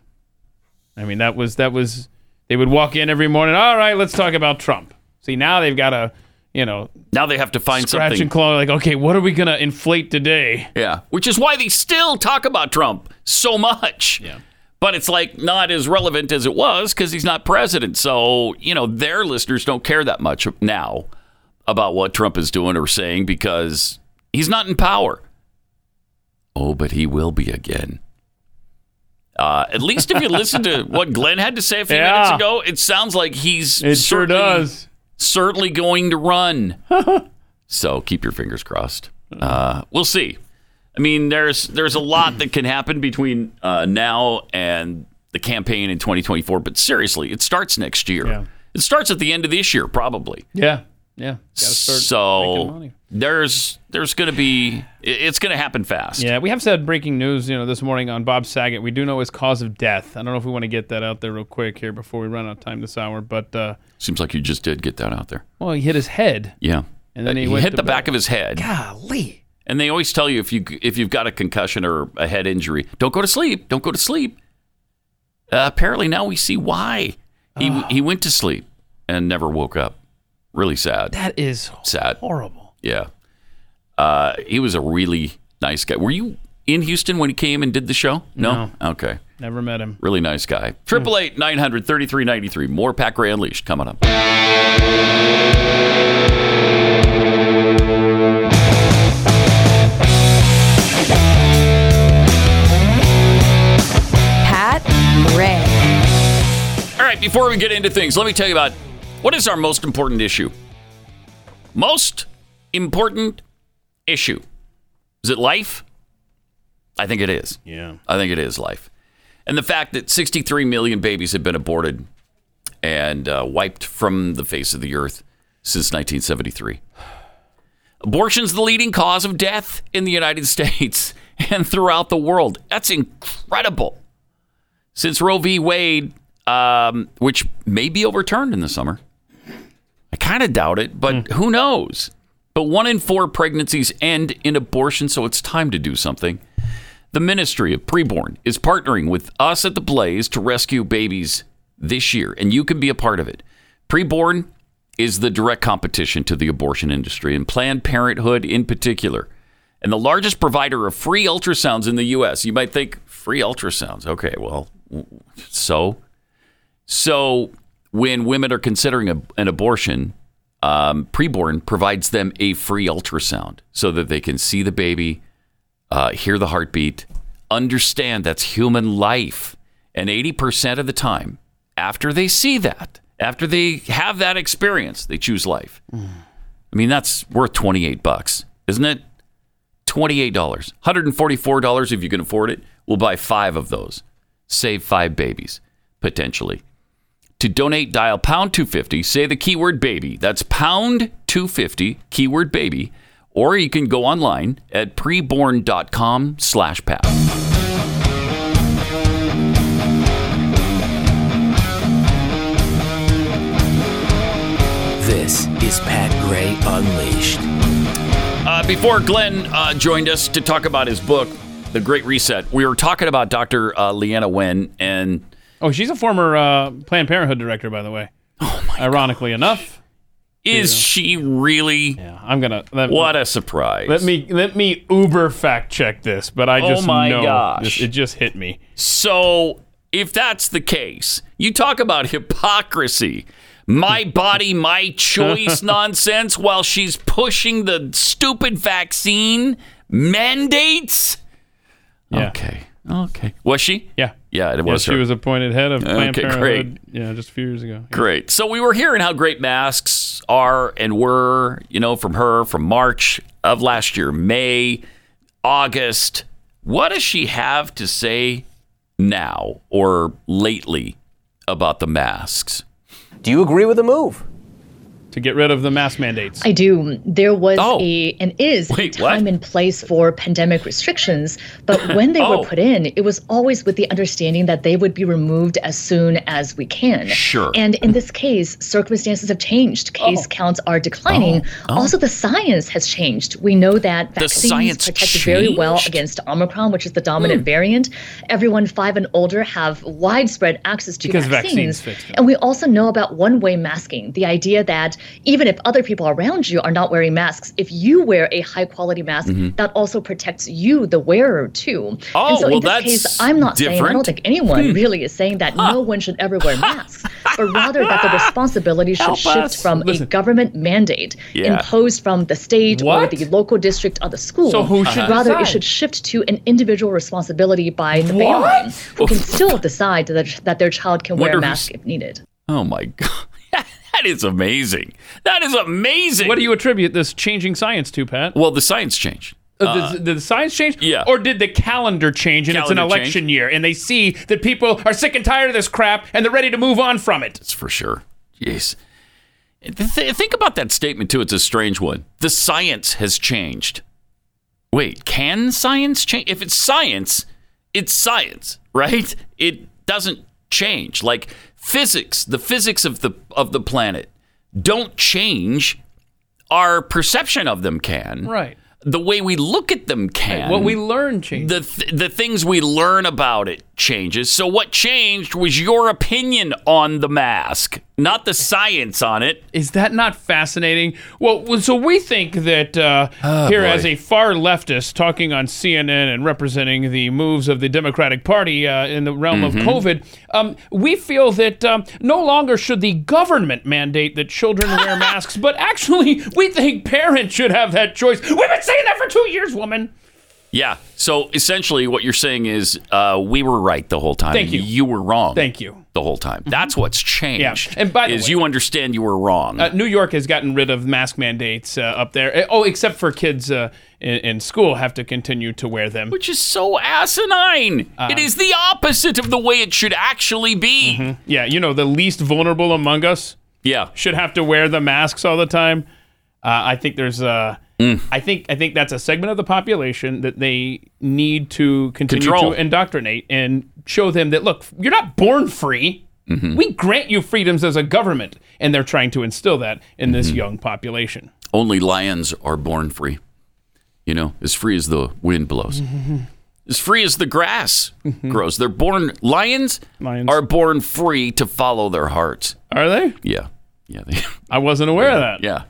I mean, that was that was they would walk in every morning. All right, let's talk about Trump. See, now they've got to, you know, now they have to find scratch something. and claw. Like, okay, what are we gonna inflate today? Yeah, which is why they still talk about Trump so much. Yeah. But it's like not as relevant as it was because he's not president. So, you know, their listeners don't care that much now about what Trump is doing or saying because he's not in power. Oh, but he will be again. Uh, at least if you listen to what Glenn had to say a few Yeah. minutes ago, it sounds like he's It sure does. certainly going to run. so keep your fingers crossed. Uh, we'll see. I mean, there's there's a lot that can happen between uh, now and the campaign in 2024. But seriously, it starts next year. Yeah. It starts at the end of this year, probably. Yeah, yeah. Start So there's there's going to be it's going to happen fast. Yeah, we have said breaking news, you know, this morning on Bob Saget. We do know his cause of death. I don't know if we want to get that out there real quick here before we run out of time this hour, but uh, Seems like you just did get that out there. well, he hit his head. Yeah. And then he he, went hit the bed. back of his head. Golly. And they always tell you if you if you've got a concussion or a head injury, don't go to sleep. Don't go to sleep. Uh, apparently now we see why he he went to sleep and never woke up. Really sad. That is Sad. horrible. Yeah. Uh, he was a really nice guy. Were you in Houston when he came and did the show? No. Okay. Never met him. Really nice guy. Triple eight nine hundred thirty three ninety three. More Pat Gray Unleashed coming up. Pat Gray. All right, before we get into things, let me tell you about what is our most important issue. Most important issue. Is it life? I think it is. Yeah. I think it is life. And the fact that 63 million babies have been aborted and uh, wiped from the face of the earth since 1973. Abortion's the leading cause of death in the United States and throughout the world. That's incredible. Since Roe v. Wade, um, which may be overturned in the summer, I kind of doubt it, but who knows? But one in four pregnancies end in abortion, so it's time to do something. The Ministry of Preborn is partnering with us at the Blaze to rescue babies this year, and you can be a part of it. Preborn is the direct competition to the abortion industry and Planned Parenthood in particular, and the largest provider of free ultrasounds in the U.S. You might think free ultrasounds. Okay, well, so so when women are considering a, an abortion, um, preborn provides them a free ultrasound so that they can see the baby, uh, hear the heartbeat, understand that's human life. And 80% of the time, after they see that, after they have that experience, they choose life. I mean, that's worth 28 bucks, isn't it? $28. $144 if you can afford it. We'll buy five of those. Save five babies, potentially. To donate, dial pound 250, say the keyword baby. That's pound 250, keyword baby. Or you can go online at preborn.com slash pat. This is Pat Gray Unleashed. Uh, before Glenn uh, joined us to talk about his book, The Great Reset, we were talking about Dr. Uh, Leana Wen, and Oh, she's a former uh, Planned Parenthood director, by the way. Oh my! Ironically enough, is she really? yeah, I'm gonna. Let, What a surprise. Let me let me Uber fact check this, but I just Oh just my know gosh. this- it just hit me. So if that's the case, you talk about hypocrisy. My body, my choice nonsense while she's pushing the stupid vaccine mandates. Yeah. Okay. Okay. Was she? Yeah. Yeah, it Yeah, was she her. was appointed head of Planned Okay, Parenthood. Yeah, just a few years ago. Great. So we were hearing how great masks are and were, you know, from her from March of last year, May, August. What does she have to say now or lately about the masks? Do you agree with the move? To get rid of the mask mandates. I do. There was Oh. a and is a Wait, what? time and place for pandemic restrictions, but when they Oh. were put in, it was always with the understanding that they would be removed as soon as we can. Sure. And in this case, circumstances have changed. Oh. Case counts are declining. Oh. Oh. Also, the science has changed. We know that Oh. Vaccines protect very well? Against Omicron, which is the dominant hmm. variant. Everyone five and older have widespread access to Because vaccines. vaccines. And we also know about one way masking the idea that even if other people around you are not wearing masks, if you wear a high quality mask, that also protects you, the wearer, too. Mm-hmm. Oh, and so well, in this that's case, I'm not saying, I. Hmm. don't think anyone really is saying that no one should ever wear masks, but rather that the responsibility should Help shift us. from Listen. a government mandate Yeah. imposed from the state or the local district or the school. So who should rather, decide? it should shift to an individual responsibility by the What? family who can still decide that, that their child can wear Wonder a who's- mask if needed. Oh my god. That is amazing. That is amazing. What do you attribute this changing science to, Pat? Well, the science changed. Uh, did, did the science change? yeah. Or did the calendar change and it's an Calendar election year and they see that people are sick and tired of this crap and they're ready to move on from it? That's for sure. Jeez. Th- think about that statement too. It's a strange one. The science has changed. Wait, can science change? If it's science, it's science, right? It doesn't change. Like physics, the physics of the of the planet don't change. Our perception of them can. Right. The way we look at them can. What we learn changed. the th- the things we learn about it changes. So what changed was your opinion on the mask, not the science on it. Is that not fascinating? Well, so we think that uh, here, boy. as a far leftist talking on CNN and representing the moves of the Democratic Party uh, in the realm of COVID, um, we feel that um, no longer should the government mandate that children wear masks, but actually, we think parents should have that choice. We've been saying that for two years, woman. Yeah. So essentially, what you're saying is uh, we were right the whole time. Thank you. You were wrong. Thank you. The whole time. That's what's changed. Yeah. And by the is way- you understand you were wrong. Uh, New York has gotten rid of mask mandates uh, up there. Uh, Oh, except for kids uh, in, in school have to continue to wear them. which is so asinine. Uh, it is the opposite of the way it should actually be. Mm-hmm. Yeah, you know, the least vulnerable among us Yeah. should have to wear the masks all the time. Uh, I think there's uh, Mm. I think I think that's a segment of the population that they need to continue Control. to indoctrinate and show them that look, you're not born free. Mm-hmm. We grant you freedoms as a government, and they're trying to instill that in this Mm-hmm. young population. Only lions are born free. You know, as free as the wind blows. As free as the grass grows. They're born lions, Lions. are born free to follow their hearts. Are they? Yeah. Yeah. They, I wasn't aware of that. yeah.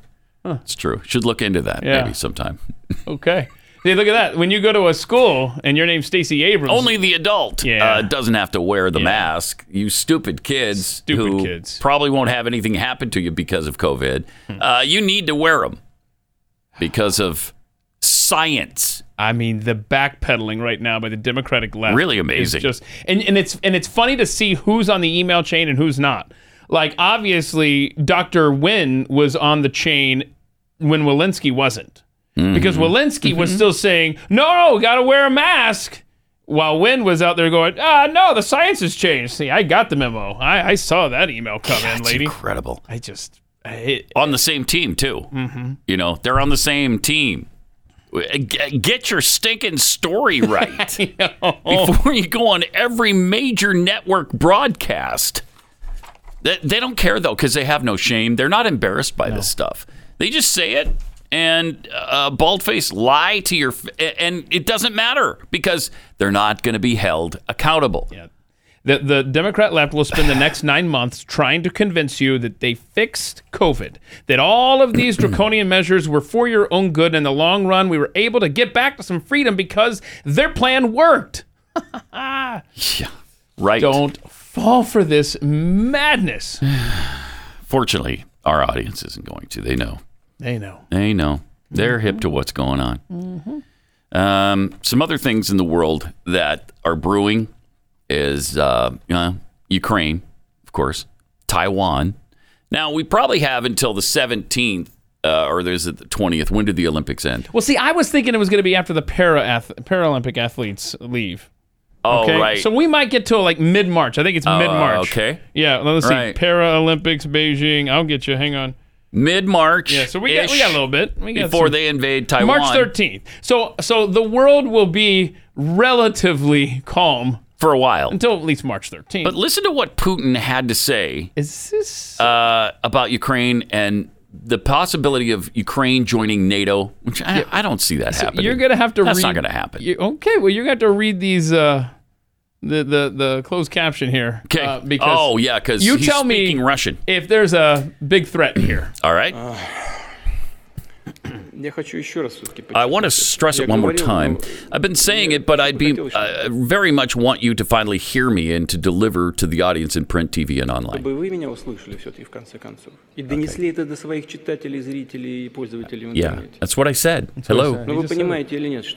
It's true. Should look into that Yeah. maybe sometime. Okay. Hey, look at that. When you go to a school and your name's Stacey Abrams, Only the adult Yeah. uh, doesn't have to wear the Yeah. mask. You stupid kids Stupid who kids. probably won't have anything happen to you because of COVID. Uh, you need to wear them because of science. I mean, the backpedaling right now by the Democratic left Really amazing. just and, and it's and it's funny to see who's on the email chain and who's not. Like obviously, Dr. Wen was on the chain when Walensky wasn't, because Walensky was still saying, "No, got to wear a mask," while Wen was out there going, "Ah, no, the science has changed." See, I got the memo. I, I saw that email come in, lady. incredible. I just, I, On the same team too. Mm-hmm. You know, they're on the same team. Get your stinking story right before you go on every major network broadcast. They, they don't care though because they have no shame. They're not embarrassed by this stuff. They just say it and uh, bald-faced lie to your, f- and it doesn't matter because they're not going to be held accountable. Yeah. The, the Democrat left will spend the next nine months trying to convince you that they fixed COVID, that all of these draconian measures were for your own good. In the long run, we were able to get back to some freedom because their plan worked. Yeah. Right. Don't fall for this madness. Fortunately, our audience isn't going to. They know. They know. They know. They're hip to what's going on. Um, some other things in the world that are brewing is uh, know, Ukraine, of course, Taiwan. Now we probably have until the 17th, uh, or there's the 20th. When did the Olympics end? Well, see, I was thinking it was going to be after the para ath- Paralympic athletes leave. Oh, okay? right. So we might get to like mid March. I think it's Oh, mid March. okay. Yeah. Let's Right. see. Paralympics, Beijing. I'll get you. Hang on. Mid March. Yeah. So we got we got a little bit. We got before some- they invade Taiwan. March 13th. So so the world will be relatively calm for a while until at least March 13th. But listen to what Putin had to say Is this uh, about Ukraine and the possibility of Ukraine joining NATO, which I, I don't see that So happening. You're gonna have to. That's read, not going to happen. You- okay, well, you're gonna have to read these. Uh, the the the closed caption here. Okay. Uh, because Oh, yeah, 'cause you he's tell me Russian. if there's a big threat here. All right. Я I want to stress it one more time. I've been saying it, but I'd be uh, very much want you to finally hear me and to deliver to the audience in print, TV, and online. Okay. Yeah, that's what I said. Hello.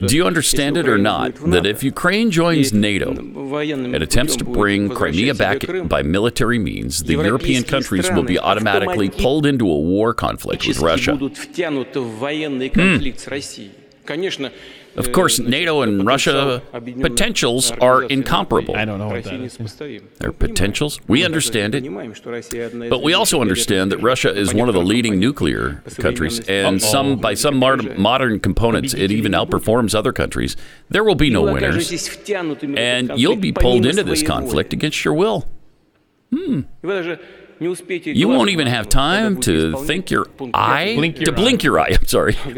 Do you understand it or not? That if Ukraine joins NATO and attempts to bring Crimea back by military means, the European countries will be automatically pulled into a war conflict with Russia. Of course, NATO and Russia potentials are incomparable. I don't know what that is. Their potentials? We understand it. But we also understand that Russia is one of the leading nuclear countries, and some by some modern components, it even outperforms other countries. There will be no winners, and you'll be pulled into this conflict against your will. Hmm. You won't even have time to think your eye, blink your to eye. blink your eye. I'm sorry. and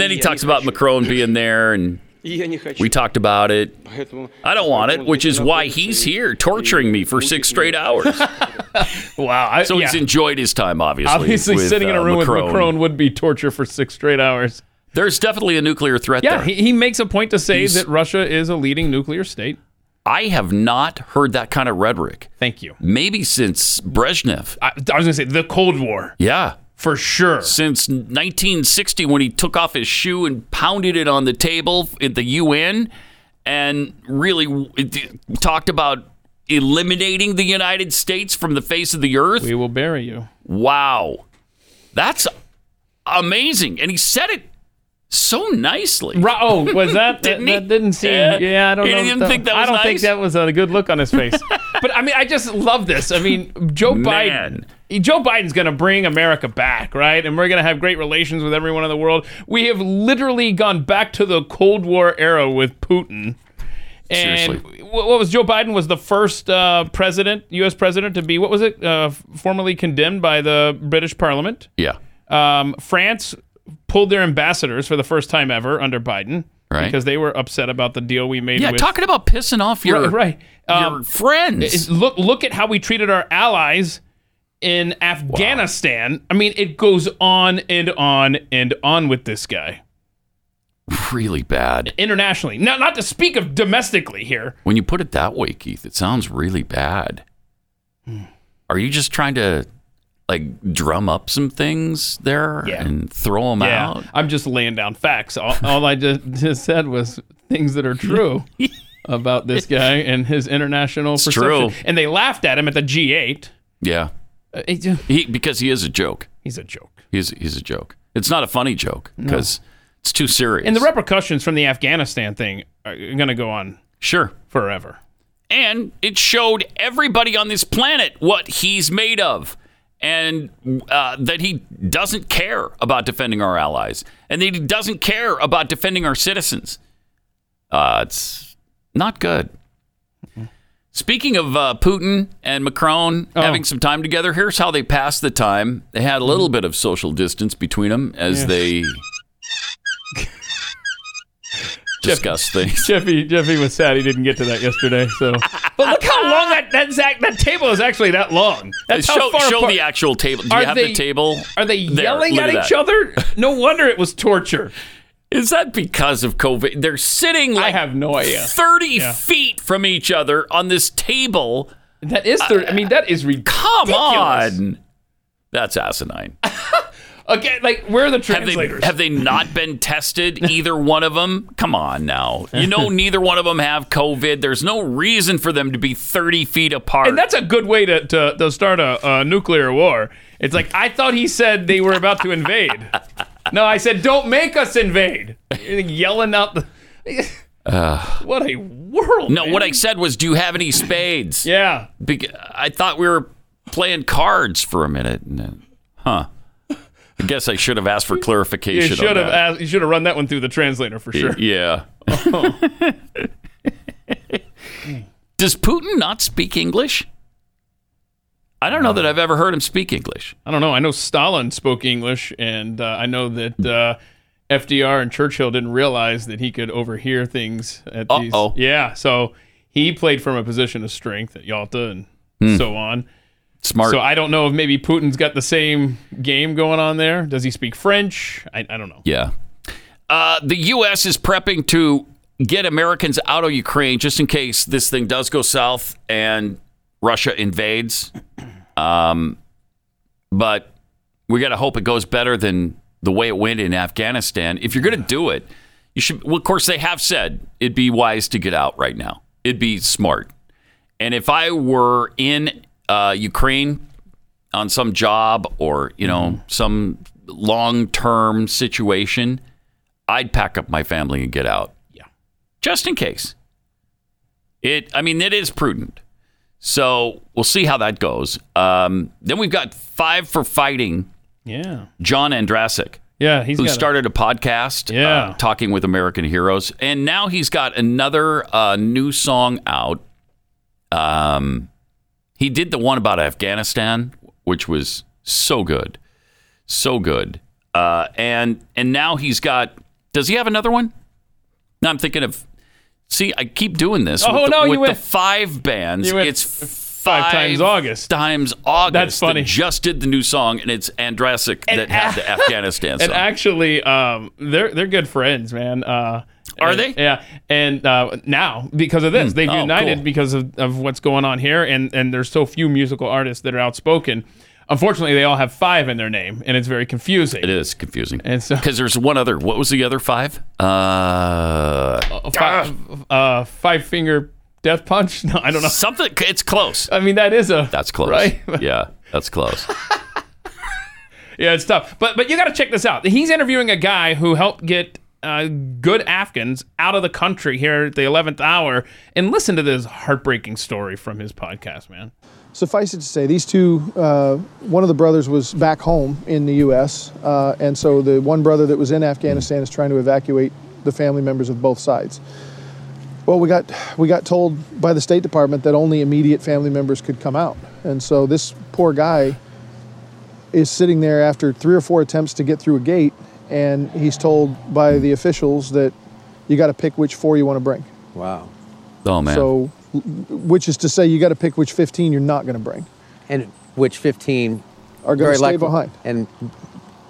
then he talks about Macron being there and we talked about it. I don't want it, which is why he's here torturing me for six straight hours. wow. I, so he's yeah. enjoyed his time, obviously. Obviously, with, sitting in a uh, room uh, Macron. with Macron would be torture for six straight hours. There's definitely a nuclear threat yeah, there. he, he makes a point to say he's, that Russia is a leading nuclear state. I have not heard that kind of rhetoric. Thank you. Maybe since Brezhnev. I, I was going to say the Cold War. Yeah. For sure. Since 1960, when he took off his shoe and pounded it on the table at the UN and really talked about eliminating the United States from the face of the earth. We will bury you. Wow. That's amazing. And he said it so nicely. Oh, was that? Didn't that, he? that didn't seem. Yeah. Yeah, I don't He know. didn't think that I was don't think that was a good look on his face. but I mean, I just love this. I mean, Joe Man. Biden. Joe Biden's going to bring America back, right? And we're going to have great relations with everyone in the world. We have literally gone back to the Cold War era with Putin. And Seriously. what was Joe Biden was the first uh, president, U.S. president, to be what was it? Uh, formally condemned by the British Parliament. Yeah. Um, France pulled their ambassadors for the first time ever under Biden Right. because they were upset about the deal we made. With Yeah, with, talking about pissing off your, right, right. your Um, friends. look, look at how we treated our allies in Afghanistan. I mean, it goes on and on and on with this guy really bad. internationally. Not not to speak of domestically here. When you put it that way, Keith, it sounds really bad. Are you just trying to like drum up some things there Yeah. and throw them Yeah, out? I'm just laying down facts. All, all I just, just said was things that are true about this guy and his international It's perception. true. And they laughed at him at the G8. Yeah. Uh, it He because he is a joke. he's a joke. He's he's a joke. It's not a funny joke because it's too serious. And the repercussions from the Afghanistan thing are going to go on sure. forever. and it showed everybody on this planet what he's made of and uh, that he doesn't care about defending our allies and that he doesn't care about defending our citizens. Uh, it's not good. Speaking of uh, putin and macron Oh. having some time together here's how they passed the time. They had a little bit of social distance between them as they discuss things Jeffy Jeffy was sad he didn't get to that yesterday. So, but look how long that that, Zach, that table is actually that long. That's show, how far show apart. the actual table. Do Are you have they- the table? Are they There, yelling at at each other? No wonder it was torture. Is that because of COVID? They're sitting like I have no idea. 30 Yeah. feet from each other on this table. That is, thir- I mean, that is ridiculous. Come on. That's asinine. Okay, like where are the Have they, translators? have they not been tested, either one of them? Come on now. You know, neither one of them have COVID. There's no reason for them to be 30 feet apart. and that's a good way to, to, to start a, a nuclear war. It's like, I thought he said they were about to invade. no, I said, don't make us invade. You're Yelling out the. what a world. no, man. what I said was, do you have any spades? Yeah. Bec- I thought we were playing cards for a minute. and then- Huh. I guess I should have asked for You clarification. on should have that. asked, you should have run that one through the translator for sure. Yeah. Does Putin not speak English? I don't know that I've ever heard him speak English. I don't know. I know Stalin spoke English, and uh, I know that uh, FDR and Churchill didn't realize that he could overhear things at these. Uh-oh. Yeah, so he played from a position of strength at Yalta and Hmm. so on. Smart. So I don't know if maybe Putin's got the same game going on there. Does he speak French? I, I don't know. Yeah. Uh, the U.S. is prepping to get Americans out of Ukraine just in case this thing does go south and Russia invades. Um, but we got to hope it goes better than the way it went in Afghanistan. If you're going to do it, you should. Well, of course, they have said it'd be wise to get out right now. It'd be smart. And if I were in uh, Ukraine on some job or you know some long-term situation, I'd pack up my family and get out. Yeah, just in case. It. I mean, it is prudent. So we'll see how that goes. Um, then we've got five for fighting. Yeah. John Ondrasik. Yeah, he's who got a- started a, podcast. Yeah. uh, talking with American heroes, and now he's got another uh, new song out. Um, he did the one about Afghanistan, which was so good, so good. Uh, and and now he's got. Does he have another one? No, I'm thinking of. See, I keep doing this. Oh, with the, no, you with the went- five bands. you went It's five times August. Times August. That's funny. that just did the new song, and it's Ondrasik that had the Afghanistan And actually, um, they're they're good friends, man. Uh, Are and- they? Yeah. And uh, now because of this, Hmm. they've Oh, united cool. because of, of what's going on here, and and there's so few musical artists that are outspoken. Unfortunately, they all have five in their name, and it's very confusing. It is confusing. And so, Because there's one other. What was the other five? Uh, five, uh, five finger death punch. No, I don't know. Something. It's close. I mean, that is a That's close. right. Yeah, that's close. Yeah, it's tough. But but you got to check this out. He's interviewing a guy who helped get uh, good Afghans out of the country here at the 11th hour. And listen to this heartbreaking story from his podcast, man. Suffice it to say, these two, uh, one of the brothers was back home in the U.S., uh, and so the one brother that was in Afghanistan is trying to evacuate the family members of both sides. Well, we got we got told by the State Department that only immediate family members could come out, and so this poor guy is sitting there after three or four attempts to get through a gate, and he's told by the officials that you got to pick which four you want to bring. Wow. Oh man. So, which is to say, you got to pick which 15 you're not going to bring. And which 15 Are gonna very stay likely- behind. and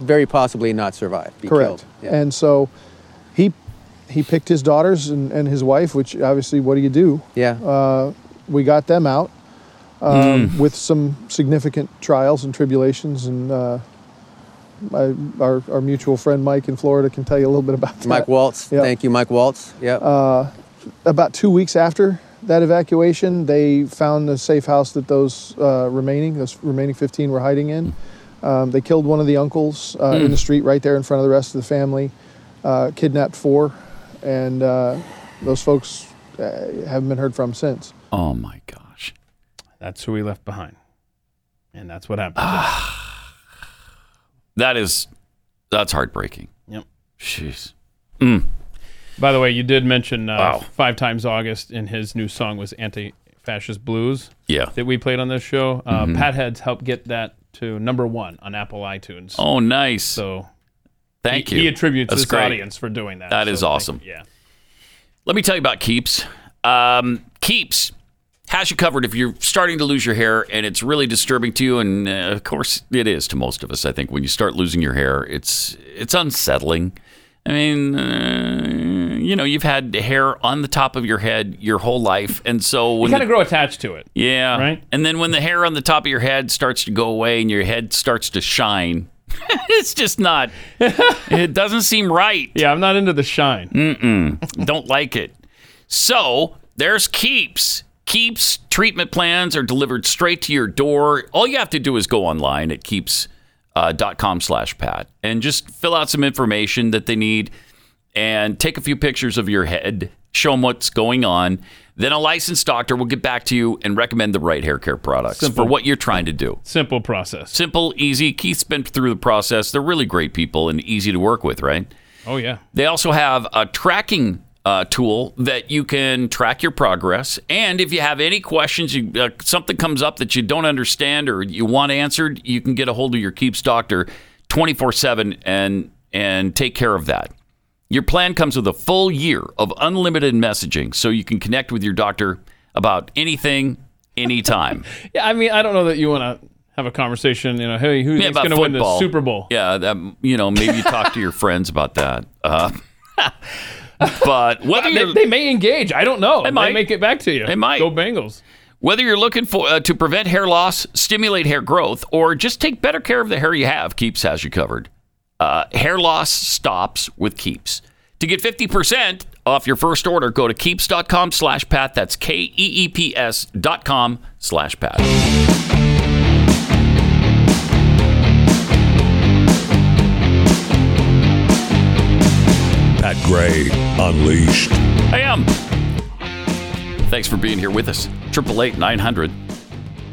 very possibly not survive. Be Correct. Killed. Yeah. And so, he he picked his daughters and, and his wife, which obviously, what do you do? Yeah. Uh, we got them out um, Mm. with some significant trials and tribulations, and uh, my, our our mutual friend Mike in Florida can tell you a little bit about that. Mike Waltz. Yeah. Thank you, Mike Waltz. Yeah. Uh, about two weeks after that evacuation, they found the safe house that those uh, remaining, those remaining 15 were hiding in. Um, they killed one of the uncles uh, in Mm. the street right there in front of the rest of the family, uh, kidnapped four, and uh, those folks uh, haven't been heard from since. Oh my gosh. That's who we left behind. And that's what happened. That is. That's heartbreaking. Yep. Jeez. By the way, you did mention uh, Wow. Five Times August, and his new song was Anti Fascist Blues. Yeah. That we played on this show. Uh, Mhm. Pat Heads helped get that to number one on Apple iTunes. Oh, nice. So Thank he, you. He attributes That's this great. audience for doing that. That So is awesome. you. Yeah. Let me tell you about Keeps. Um, Keeps has you covered if you're starting to lose your hair and it's really disturbing to you. And uh, of course, it is to most of us. I think when you start losing your hair, it's it's unsettling. I mean, uh, you know, you've had hair on the top of your head your whole life, and so You kind of grow attached to it. yeah, Right. And then when the hair on the top of your head starts to go away and your head starts to shine, it's just not. it doesn't seem right. Yeah, I'm not into the shine. Mm-mm. Don't like it. So there's Keeps. Keeps treatment plans are delivered straight to your door. All you have to do is go online at keeps.com uh, slash pat and just fill out some information that they need and take a few pictures of your head, show them what's going on. Then a licensed doctor will get back to you and recommend the right hair care products Simple. for what you're trying to do. Simple process. Simple, easy. Keith's been through the process. They're really great people and easy to work with, right? Oh yeah. They also have a tracking uh, tool that you can track your progress. And if you have any questions, you, uh, something comes up that you don't understand or you want answered, you can get a hold of your Keeps doctor 24 7 and and take care of that. Your plan comes with a full year of unlimited messaging so you can connect with your doctor about anything, anytime. Yeah, I mean, I don't know that you want to have a conversation. You know, hey, who's Yeah, going to win the. Super Bowl? Yeah, that, you know, maybe you talk to your friends about that. Uh, but whether They, they may engage. I don't know. They might. make it back to you. They might. Go Bengals. whether you're looking for uh, to prevent hair loss, stimulate hair growth, or just take better care of the hair you have, Keeps has you covered. Uh, hair loss stops with Keeps. To get 50% off your first order, go to keeps.com slash pat. That's K-E-E-P-S dot com slash pat. Pat Gray Unleashed. I am. Thanks for being here with us. 888 900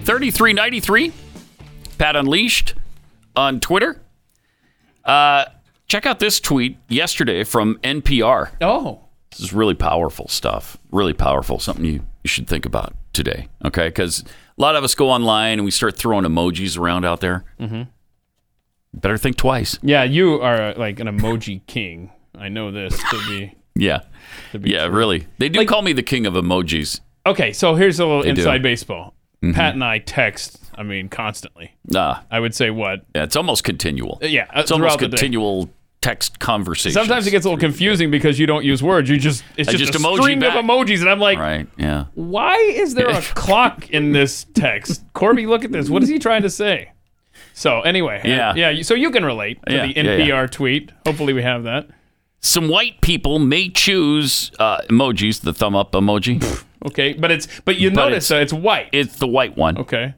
3393. Pat Unleashed on Twitter. Uh, check out this tweet yesterday from NPR. Oh. This is really powerful stuff. Really powerful. Something you, you should think about today. Okay. Because a lot of us go online and we start throwing emojis around out there. Mm-hmm. Better think twice. Yeah, you are like an emoji king. I know this to be. Yeah. To be Yeah, really. They do call me the king of emojis. Okay, so here's a little They do. inside baseball. Mhm. Pat and I text. I mean, constantly. Nah. I would say what? Yeah, it's almost continual. Uh, yeah, uh, it's almost throughout the day. continual text conversation. Sometimes it gets a little confusing because you don't use words. You just it's just, just a emoji string back. of emojis, and I'm like, right? Yeah. why is there a clock in this text? Corby, look at this. What is he trying to say? So anyway, Yeah. yeah. So you can relate to Yeah, the yeah, NPR yeah. tweet. Hopefully, we have that. Some white people may choose uh, emojis, the thumb up emoji. Okay, but it's but you But notice uh, it's white. It's the white one. Okay.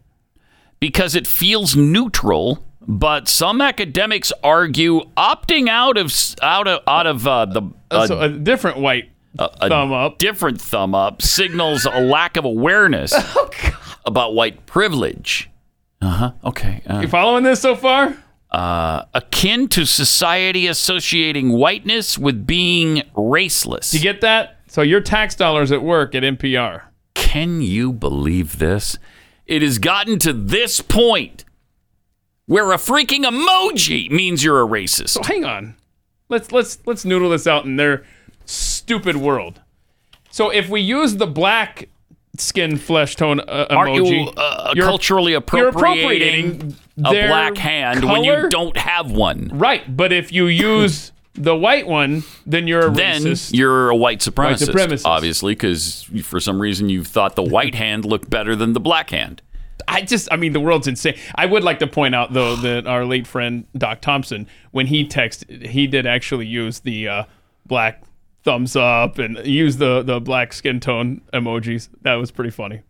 Because it feels neutral, but some academics argue opting out of out of out of uh, the Uh, so a different white a thumb up. different thumb up signals a lack of awareness Oh, about white privilege. Uh huh. Okay. Uh, You following this so far? Uh, akin to society associating whiteness with being raceless. You get that? So your tax dollars at work at NPR. Can you believe this? It has gotten to this point where a freaking emoji means you're a racist. So hang on. Let's let's let's noodle this out in their stupid world. So if we use the black skin flesh tone uh, emoji, you uh, you're- culturally you're appropriating, appropriating a black hand when you don't have one? Right, but if you use the white one, then you're a Then racist. you're a white supremacist, supremacist. obviously, because for some reason you thought the white hand looked better than the black hand. I just, I mean, the world's insane. I would like to point out, though, that our late friend Doc Thompson, when he texted, he did actually use the uh, black thumbs up and use the the black skin tone emojis. That was pretty funny.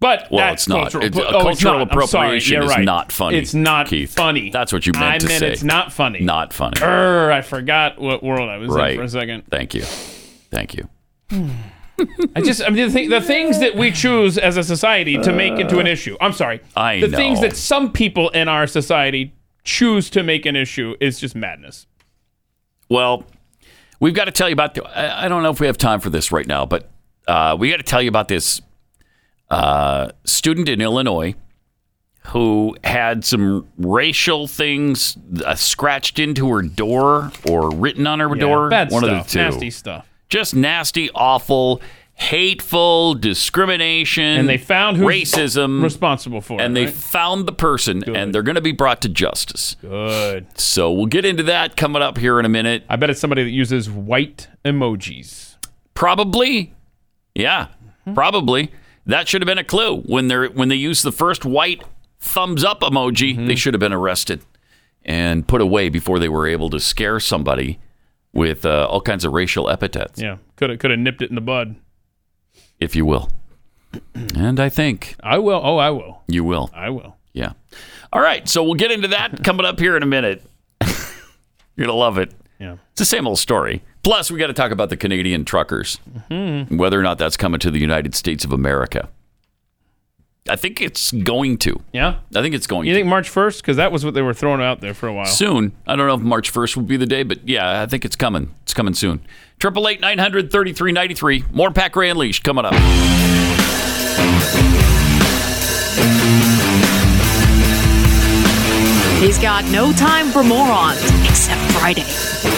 But Well, that's it's not. cultural. It's- oh, a it's cultural not. Appropriation is right. not funny, It's not Keith. funny. That's what you meant I to meant say. it's not funny. Not funny. Err, I forgot what world I was right. in for a second. Thank you. Thank you. I just, I mean, the, thing, the things that we choose as a society to make into an uh, issue. I'm sorry. I the things that some people in our society choose to make an issue is just madness. Well, we've got to tell you about. The, I don't know if we have time for this right now, but uh, we got to tell you about this uh, student in Illinois who had some racial things uh, scratched into her door or written on her Yeah, door. bad One stuff, of the two. nasty stuff. Just nasty, awful, hateful discrimination And they found who's racism responsible for it. and it. they right? found the person and they're going to be brought to justice Good. so we'll get into that coming up here in a minute I bet it's somebody that uses white emojis. probably yeah probably that should have been a clue when they're when they used the first white thumbs up emoji they should have been arrested and put away before they were able to scare somebody with uh, all kinds of racial epithets Yeah, could have could have nipped it in the bud. If you will and i think I will. Oh, I will. you will I will. Yeah. All right. So we'll get into that coming up here in a minute. You're going to love it. Yeah. It's the same old story. Plus, we got to talk about the Canadian truckers, mm-hmm. whether or not that's coming to the United States of America. I think it's going to. Yeah. I think it's going to. You to. think March first? Because that was what they were throwing out there for a while. Soon. I don't know if March 1st will be the day, but yeah, I think it's coming. It's coming soon. Triple eight nine hundred thirty three ninety three. More Pat Gray Unleashed coming up. He's got no time for morons except Friday.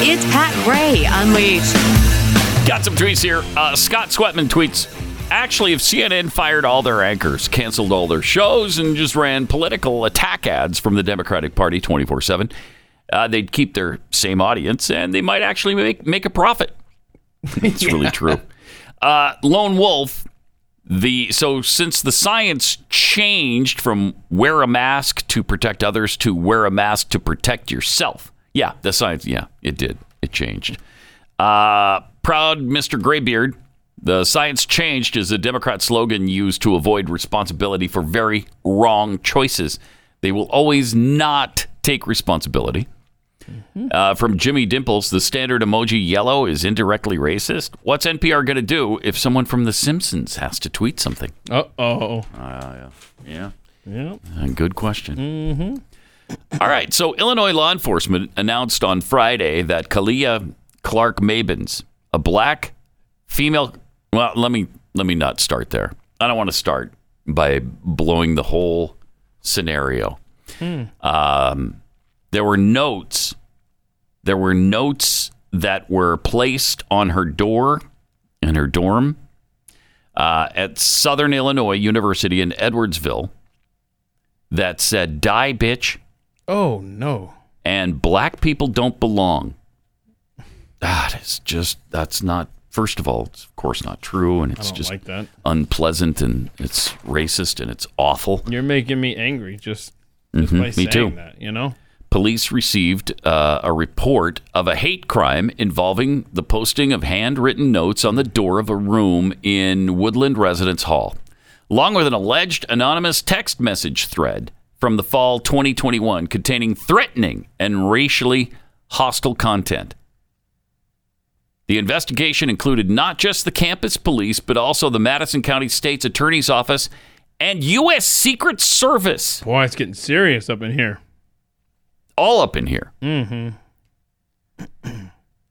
It's Pat Gray Unleashed. Got some tweets here. Uh, Scott Sweatman tweets Actually, if CNN fired all their anchors, canceled all their shows, and just ran political attack ads from the Democratic Party 24 7, uh, they'd keep their same audience and they might actually make, make a profit. It's really true. Uh, Lone Wolf, the so since the science changed from wear a mask to protect others to wear a mask to protect yourself. Yeah, the science. Yeah, it did. It changed. Uh, proud Mr. Graybeard. The science changed is a Democrat slogan used to avoid responsibility for very wrong choices. They will always not take responsibility. Uh, from Jimmy Dimples, the standard emoji yellow is indirectly racist. What's NPR going to do if someone from The Simpsons has to tweet something? Uh oh. Uh, yeah. Yeah. Uh, good question. Mm-hmm. All right. So, Illinois law enforcement announced on Friday that Kalia Clark Mabins, a black female. Well, let me let me not start there. I don't want to start by blowing the whole scenario. Um, there were notes. There were notes that were placed on her door in her dorm uh, at Southern Illinois University in Edwardsville that said "Die, bitch," Oh no. and "Black people don't belong." That is just that's not. First of all, it's of course not true, and it's just like unpleasant, and it's racist, and it's awful. You're making me angry just, just Mhm, by me saying too. that. You know. Police received uh, a report of a hate crime involving the posting of handwritten notes on the door of a room in Woodland Residence Hall, along with an alleged anonymous text message thread from the fall 2021 containing threatening and racially hostile content. The investigation included not just the campus police, but also the Madison County State's Attorney's Office and U.S. Secret Service. Boy, it's getting serious up in here. All up in here. Mm-hmm.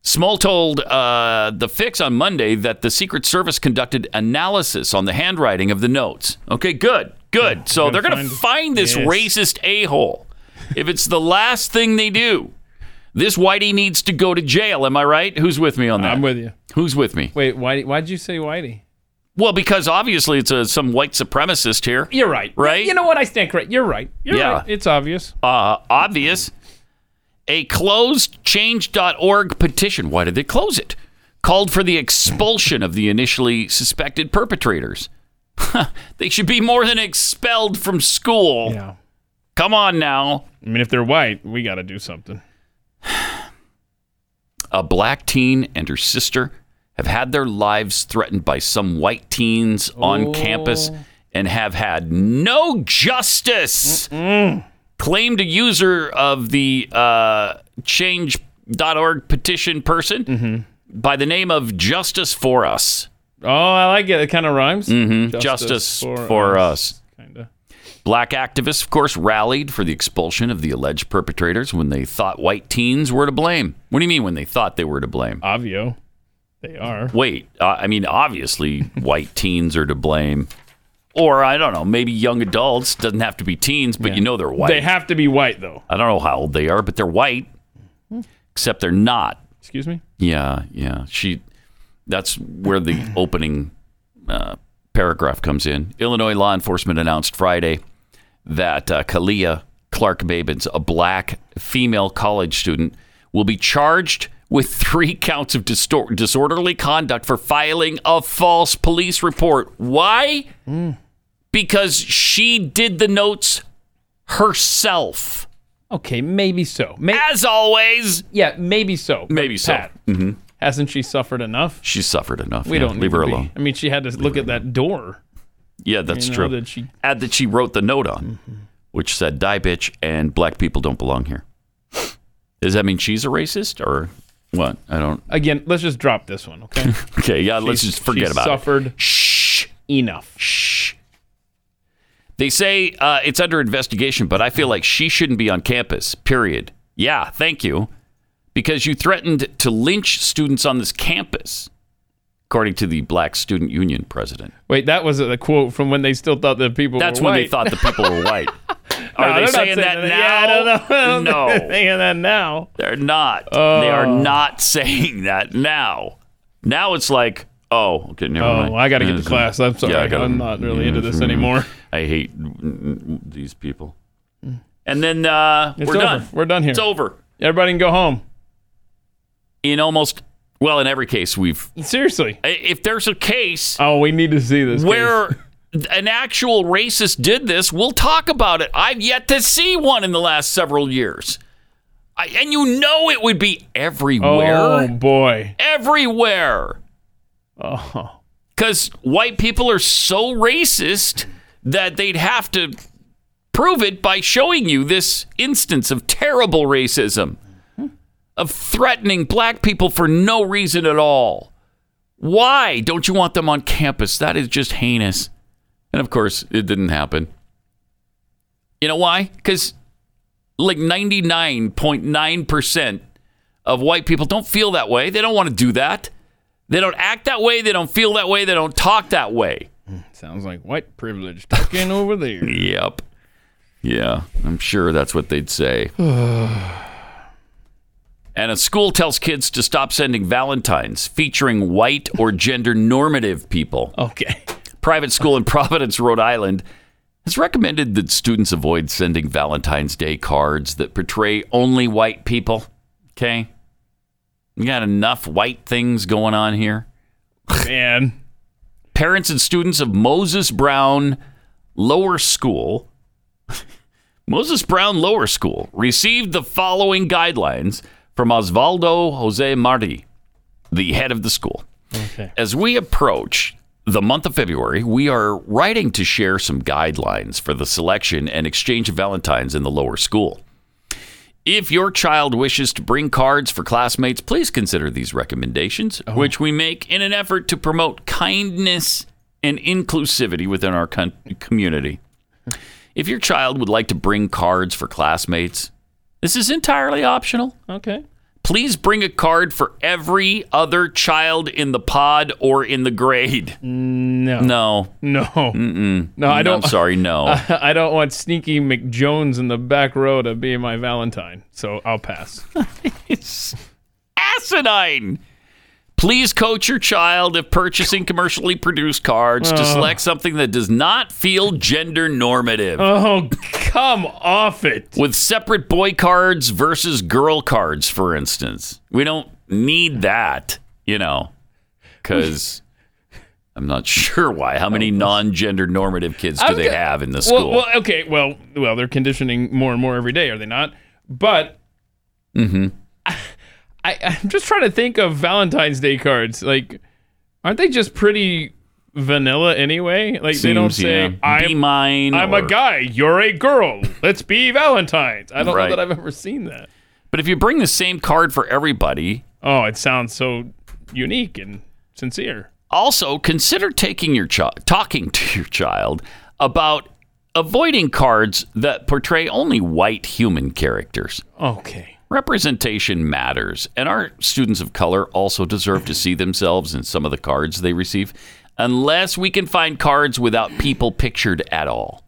Small told uh, the Fix on Monday that the Secret Service conducted analysis on the handwriting of the notes. Okay, good, good. so gotta they're going to find- find this Yes. racist a hole. if it's the last thing they do, this Whitey needs to go to jail. Am I right? Who's with me on that? I'm with you. Who's with me? Wait, why? Why'd you say Whitey? Well, because obviously it's a, some white supremacist here. You're right. Right? You know what? I stand correct. You're right. You're Yeah. right. It's obvious. uh, obvious. A closed change.org petition. Why did they close it? Called for the expulsion of the initially suspected perpetrators. they should be more than expelled from school. Yeah. Come on now. I mean, if they're white, we got to do something. A black teen and her sister have had their lives threatened by some white teens on campus and have had no justice. Claimed a user of the uh, change.org petition person by the name of Justice for Us. Oh, I like it. It kind of rhymes. Mhm. Justice, for, us. Kinda. Black activists, of course, rallied for the expulsion of the alleged perpetrators when they thought white teens were to blame. What do you mean when they thought they were to blame? Obvio. They are. Wait, uh, I mean, obviously, white teens are to blame. Or, I don't know, maybe young adults. Doesn't have to be teens, but you know they're white. They have to be white, though. I don't know how old they are, but they're white. Except they're not. Excuse me? Yeah, yeah. She. That's where the opening uh, paragraph comes in. Illinois law enforcement announced Friday that uh, Kalia Clark Mabins, a black female college student, will be charged with three counts of distor- disorderly conduct for filing a false police report. Why? Because she did the notes herself. Okay, maybe so. May- As always. yeah, maybe so. Maybe so. Pat, hmm hasn't she suffered enough? She suffered enough. We yeah. don't leave her to be- alone. I mean, she had to look at that door. Yeah, that's You know, true. that she- Add that she wrote the note on, which said "Die bitch" and "Black people don't belong here." Does that mean she's a racist or what? I don't. Again, let's just drop this one, okay? Okay, yeah, let's just forget she's about suffered it. Shh. enough. Shh. They say uh, it's under investigation, but I feel like she shouldn't be on campus. Period. Yeah, thank you, because you threatened to lynch students on this campus, according to the Black Student Union president. Wait, that was a quote from when they still thought that people That's when they thought the people were white. Are they they're not saying that now? Yeah, I don't know. No. they're saying that now. They're not. They are Oh. not saying that now. Now it's like, oh, okay, never Oh, mind. I gotta get to class. I'm sorry. I gotta- I'm not really into this anymore. I hate these people. And then uh, we're over. done. We're done here. It's over. Everybody can go home. In almost, well, in every case, we've. Seriously. If there's a case Oh, we need to see this. where an actual racist did this, we'll talk about it. I've yet to see one in the last several years. I, and you know it would be everywhere. Oh boy. everywhere. Uh-huh. Oh. Because white people are so racist that they'd have to prove it by showing you this instance of terrible racism, of threatening black people for no reason at all. Why don't you want them on campus? That is just heinous. And of course, it didn't happen. You know why? Because like 99.9% of white people don't feel that way. They don't want to do that. They don't act that way. They don't feel that way. They don't talk that way. Sounds like white privilege talking over there. Yep. Yeah, I'm sure that's what they'd say. and a school tells kids to stop sending Valentines featuring white or gender normative people. Okay. Private school in Providence, Rhode Island has recommended that students avoid sending Valentine's Day cards that portray only white people. Okay? We got enough white things going on here. Man. Parents and students of Moses Brown Lower School, Moses Brown Lower School, received the following guidelines from Osvaldo Jose Marti, the head of the school. Okay. As we approach the month of February, we are writing to share some guidelines for the selection and exchange of Valentines in the lower school. If your child wishes to bring cards for classmates, please consider these recommendations, oh. which we make in an effort to promote kindness and inclusivity within our con- community. If your child would like to bring cards for classmates, this is entirely optional. Okay. Please bring a card for every other child in the pod or in the grade. No. No. No. Mm-mm. No, I mm, don't. I'm sorry, no. I, I don't want sneaky McJones in the back row to be my Valentine, so I'll pass. it's asinine. Please coach your child if purchasing commercially produced cards to select something that does not feel gender normative. Oh, come off it. With separate boy cards versus girl cards, for instance. We don't need that, you know, because I'm not sure why. How many non gender normative kids do they have in the Well, school? well, okay. Well, well, they're conditioning more and more every day, are they not? But mm-hmm. I, I'm just trying to think of Valentine's Day cards. Like, aren't they just pretty vanilla anyway? Like they don't say yeah. I'm Be mine I'm or- a guy. You're a girl. Let's be Valentines. I don't Right. know that I've ever seen that. But if you bring the same card for everybody, Oh, it sounds so unique and sincere. also consider taking your child talking to your child about avoiding cards that portray only white human characters. Okay. Representation matters, and our students of color also deserve to see themselves in some of the cards they receive, unless we can find cards without people pictured at all.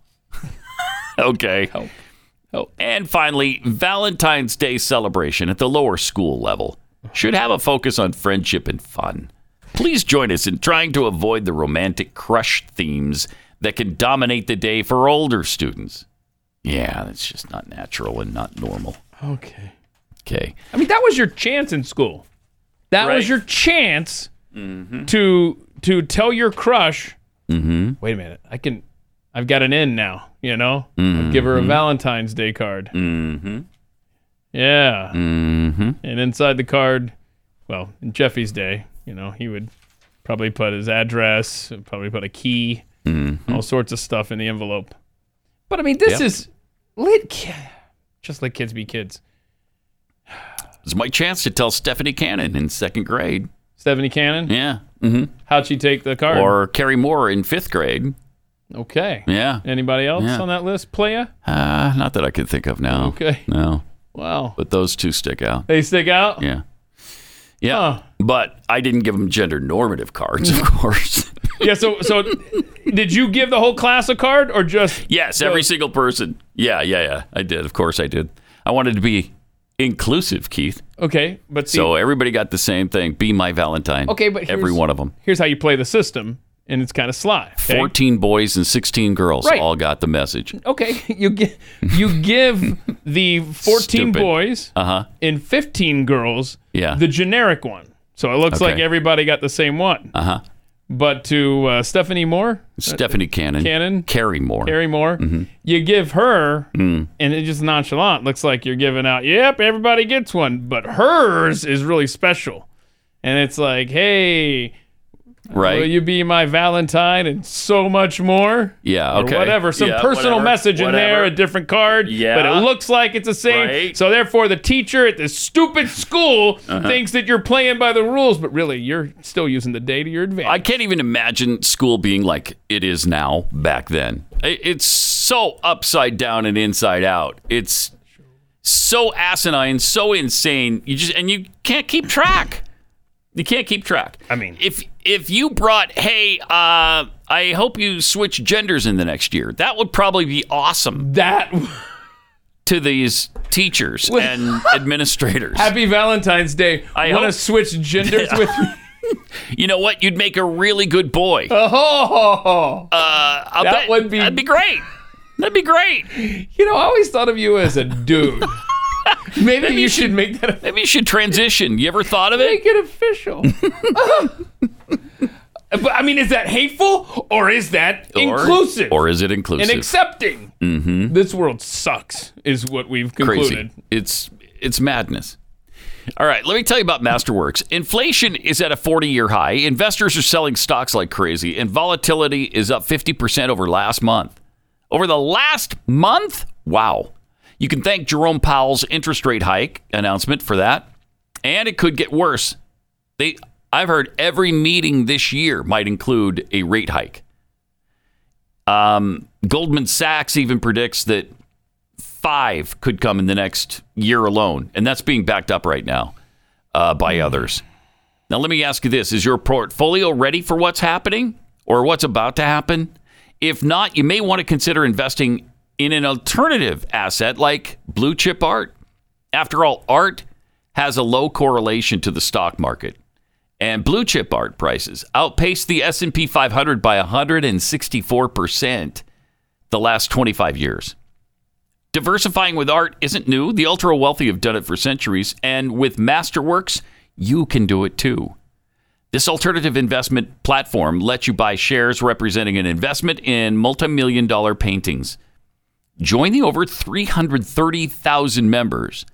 okay. Oh. And finally, Valentine's Day celebration at the lower school level should have a focus on friendship and fun. Please join us in trying to avoid the romantic crush themes that can dominate the day for older students. Yeah, that's just not natural and not normal. Okay. Okay. I mean, that was your chance in school. That Right. was your chance Mm-hmm. to to tell your crush. Mm-hmm. Wait a minute, I can. I've got an in now. You know, I'll give her a. Valentine's Day card. Mm-hmm. Yeah. Mm-hmm. And inside the card, well, in Jeffy's day, you know, he would probably put his address, probably put a key, Mm-hmm. all sorts of stuff in the envelope. But I mean, this Yeah. is lit. Just let kids be kids. It's my chance to tell Stephanie Cannon in second grade. Stephanie Cannon. Yeah. Mm-hmm. How'd she take the card? Or Carrie Moore in fifth grade. okay. Yeah. Anybody else Yeah. on that list? Playa? Uh, not that I can think of now. Okay. No. Wow. But those two stick out. They stick out. Yeah. Yeah. But I didn't give them gender normative cards, of course. yeah. So, so did you give the whole class a card, or just yes, every single person. Yeah, yeah, yeah. I did. Of course I did. I wanted to be inclusive, Keith. okay? But see, so everybody got the same thing. Be my Valentine. Okay, but every one of them. here's how you play the system, and it's kind of sly. okay? 14 boys and 16 girls Right. all got the message. Okay, you give you give the 14 Stupid. boys Uh huh. and 15 girls Yeah. the generic one. So it looks Okay. like everybody got the same one. Uh huh. But to uh, Stephanie Moore, Stephanie Cannon. Cannon? Carrie Moore. Carrie Moore, Mhm. you give her, Mm. and it just nonchalant looks like you're giving out. Yep, everybody gets one, but hers is really special, and it's like, hey. Right. Will you be my Valentine and so much more? Yeah, Or okay. whatever. Some Yeah, personal whatever, message in there, a different card. Yeah. But it looks like it's the same. Right. So therefore, the teacher at this stupid school Uh-huh. thinks that you're playing by the rules, but really, you're still using the day to your advantage. I can't even imagine school being like it is now back then. It's so upside down and inside out. It's so asinine, so insane. You just and you can't keep track. You can't keep track. I mean, if if you brought, hey, uh, I hope you switch genders in the next year. That would probably be awesome. That to these teachers and administrators. Happy Valentine's Day. I Want to switch genders with me? You know what? You'd make a really good boy. Oh, uh, that would be that'd be great. That'd be great. You know, I always thought of you as a dude. Maybe, you should make that. Maybe you should transition. You ever thought of it? Make it official. but I mean, is that hateful or is that Or- inclusive Or is it inclusive? and accepting? mm-hmm. This world sucks, is what we've concluded. Crazy. It's it's madness. All right, let me tell you about Masterworks. Inflation is at a 40 year high. Investors are selling stocks like crazy, and volatility is up 50% over last month. Over the last month? Wow. You can thank Jerome Powell's interest rate hike announcement for that. And it could get worse. They I've heard every meeting this year might include a rate hike. Um, Goldman Sachs even predicts that five could come in the next year alone, and that's being backed up right now uh, by others. Now, let me ask you this: Is your portfolio ready for what's happening or what's about to happen? If not, you may want to consider investing in an alternative asset like blue chip art. After all, art has a low correlation to the stock market, and blue chip art prices outpaced the S&P 500 by 164 percent the last 25 years. Diversifying with art isn't new. The ultra wealthy have done it for centuries, and with Masterworks, you can do it too. This alternative investment platform lets you buy shares representing an investment in multi-million dollar paintings. Join the over 330,000 members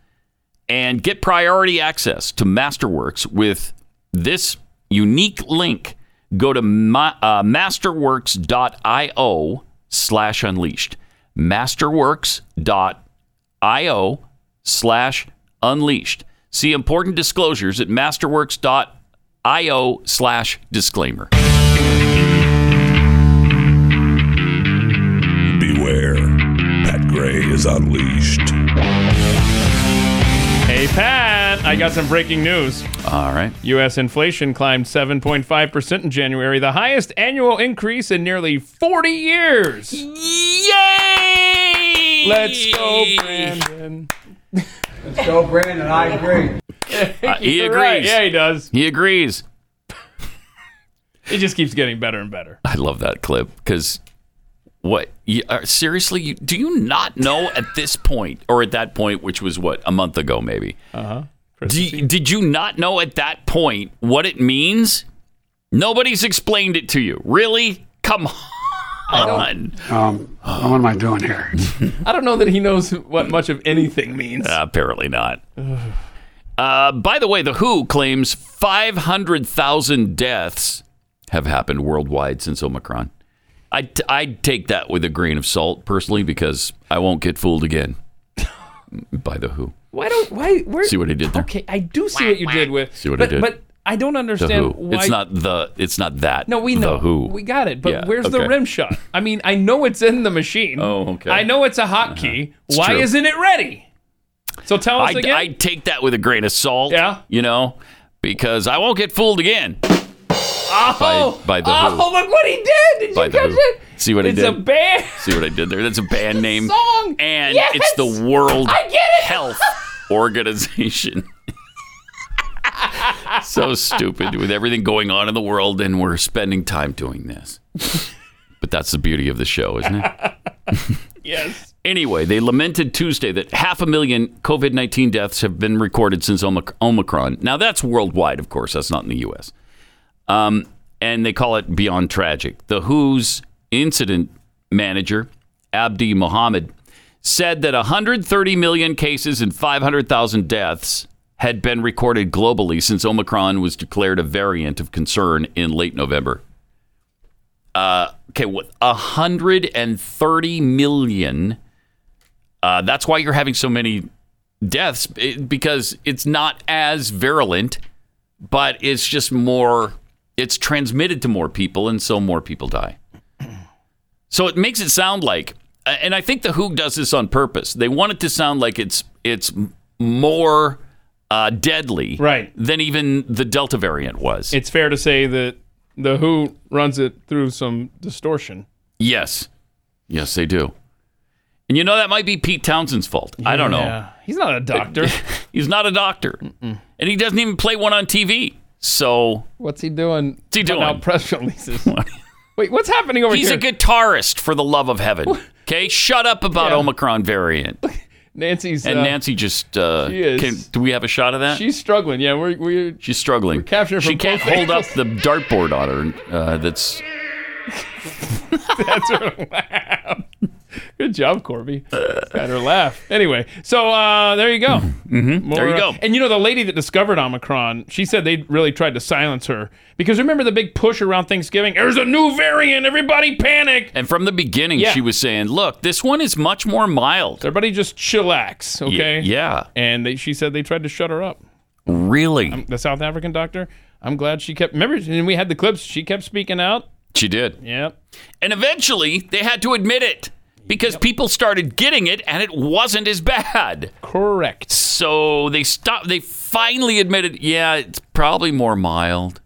and get priority access to Masterworks with this unique link. Go to uh, masterworks.io slash unleashed. Masterworks.io slash unleashed. See important disclosures at masterworks.io slash disclaimer. Is unleashed. Hey, Pat, I got some breaking news. All right. U.S. inflation climbed 7.5% in January, the highest annual increase in nearly 40 years. Yay! Let's go, Brandon. Let's go, Brandon. I agree. Uh, he agrees. right. Yeah, he does. He agrees. It just keeps getting better and better. I love that clip because what? You, uh, seriously, you, do you not know at this point or at that point, which was what a month ago, maybe? Uh huh. Do- did you not know at that point what it means? Nobody's explained it to you. Really? Come on. Um, what am I doing here? I don't know that he knows what much of anything means. Uh, apparently not. Uh, by the way, The Who claims 500,000 deaths have happened worldwide since Omicron. I'd, I'd take that with a grain of salt, personally, because I won't get fooled again by The Who. Why don't why where See what I did there? Okay, I do see what you did with. See what I but, did? But I don't The understand Who. why. It's not the. It's not that. No, we know. The Who. We got it. But Yeah, where's the rim shot? I mean, I know it's in the machine. Oh, okay. I know it's a hotkey. Uh-huh. It's Why true. isn't it ready? So tell us I'd, again. I'd take that with a grain of salt. Yeah. You know, because I won't get fooled again. Oh, by The oh, Who. look what he did! Did By you catch Who. it? See what I did? it's a band See what I did there? That's a band name. song, And Yes! it's the World it! Health Organization. so stupid with everything going on in the world, and we're spending time doing this. But that's the beauty of the show, isn't it? Yes. Anyway, they lamented Tuesday that half a million COVID 19 deaths have been recorded since Omicron. Now, that's worldwide, of course, that's not in the U.S. Um, and they call it beyond tragic. The WHO's incident manager, Abdi Mahamud, said that 130 million cases and 500,000 deaths had been recorded globally since Omicron was declared a variant of concern in late November. Uh, okay, what 130 million. Uh, that's why you're having so many deaths because it's not as virulent, but it's just more. It's transmitted to more people, and so more people die. So it makes it sound like, and I think the WHO does this on purpose. They want it to sound like it's it's more uh, deadly, Right. than even the Delta variant was. It's fair to say that the Who runs it through some distortion. Yes. Yes, they do. And you know that might be Pete Townshend's fault. I don't know. He's not a doctor. He's not a doctor. And he doesn't even play one on TV. So What's he doing? What's he doing? out press releases. Wait, what's happening over he's here? He's a guitarist for the love of heaven. Okay? Shut up about Yeah. Omicron variant. Nancy's And uh, Nancy just uh she is- can, do we have a shot of that? She's struggling. Yeah, we're we're She's struggling. capturing she can't hold up the dartboard on her. Uh, that's That's her laugh. Good job, Corby. Got her laugh. Anyway, so uh, there you go. mm-hmm. More, there you uh, go. and you know, the lady that discovered Omicron, she said they really tried to silence her because remember the big push around Thanksgiving? There's a new variant. Everybody panic. And from the beginning, Yeah. she was saying, "Look, this one is much more mild." Everybody just chillax, okay? yeah. And they, she said they tried to shut her up. Really? The South African doctor. I'm glad she kept. Remember, and we had the clips. She kept speaking out. She did. Yep. And eventually, they had to admit it because people started getting it and it wasn't as bad. Correct. So they stopped. They finally admitted, yeah, it's probably more mild,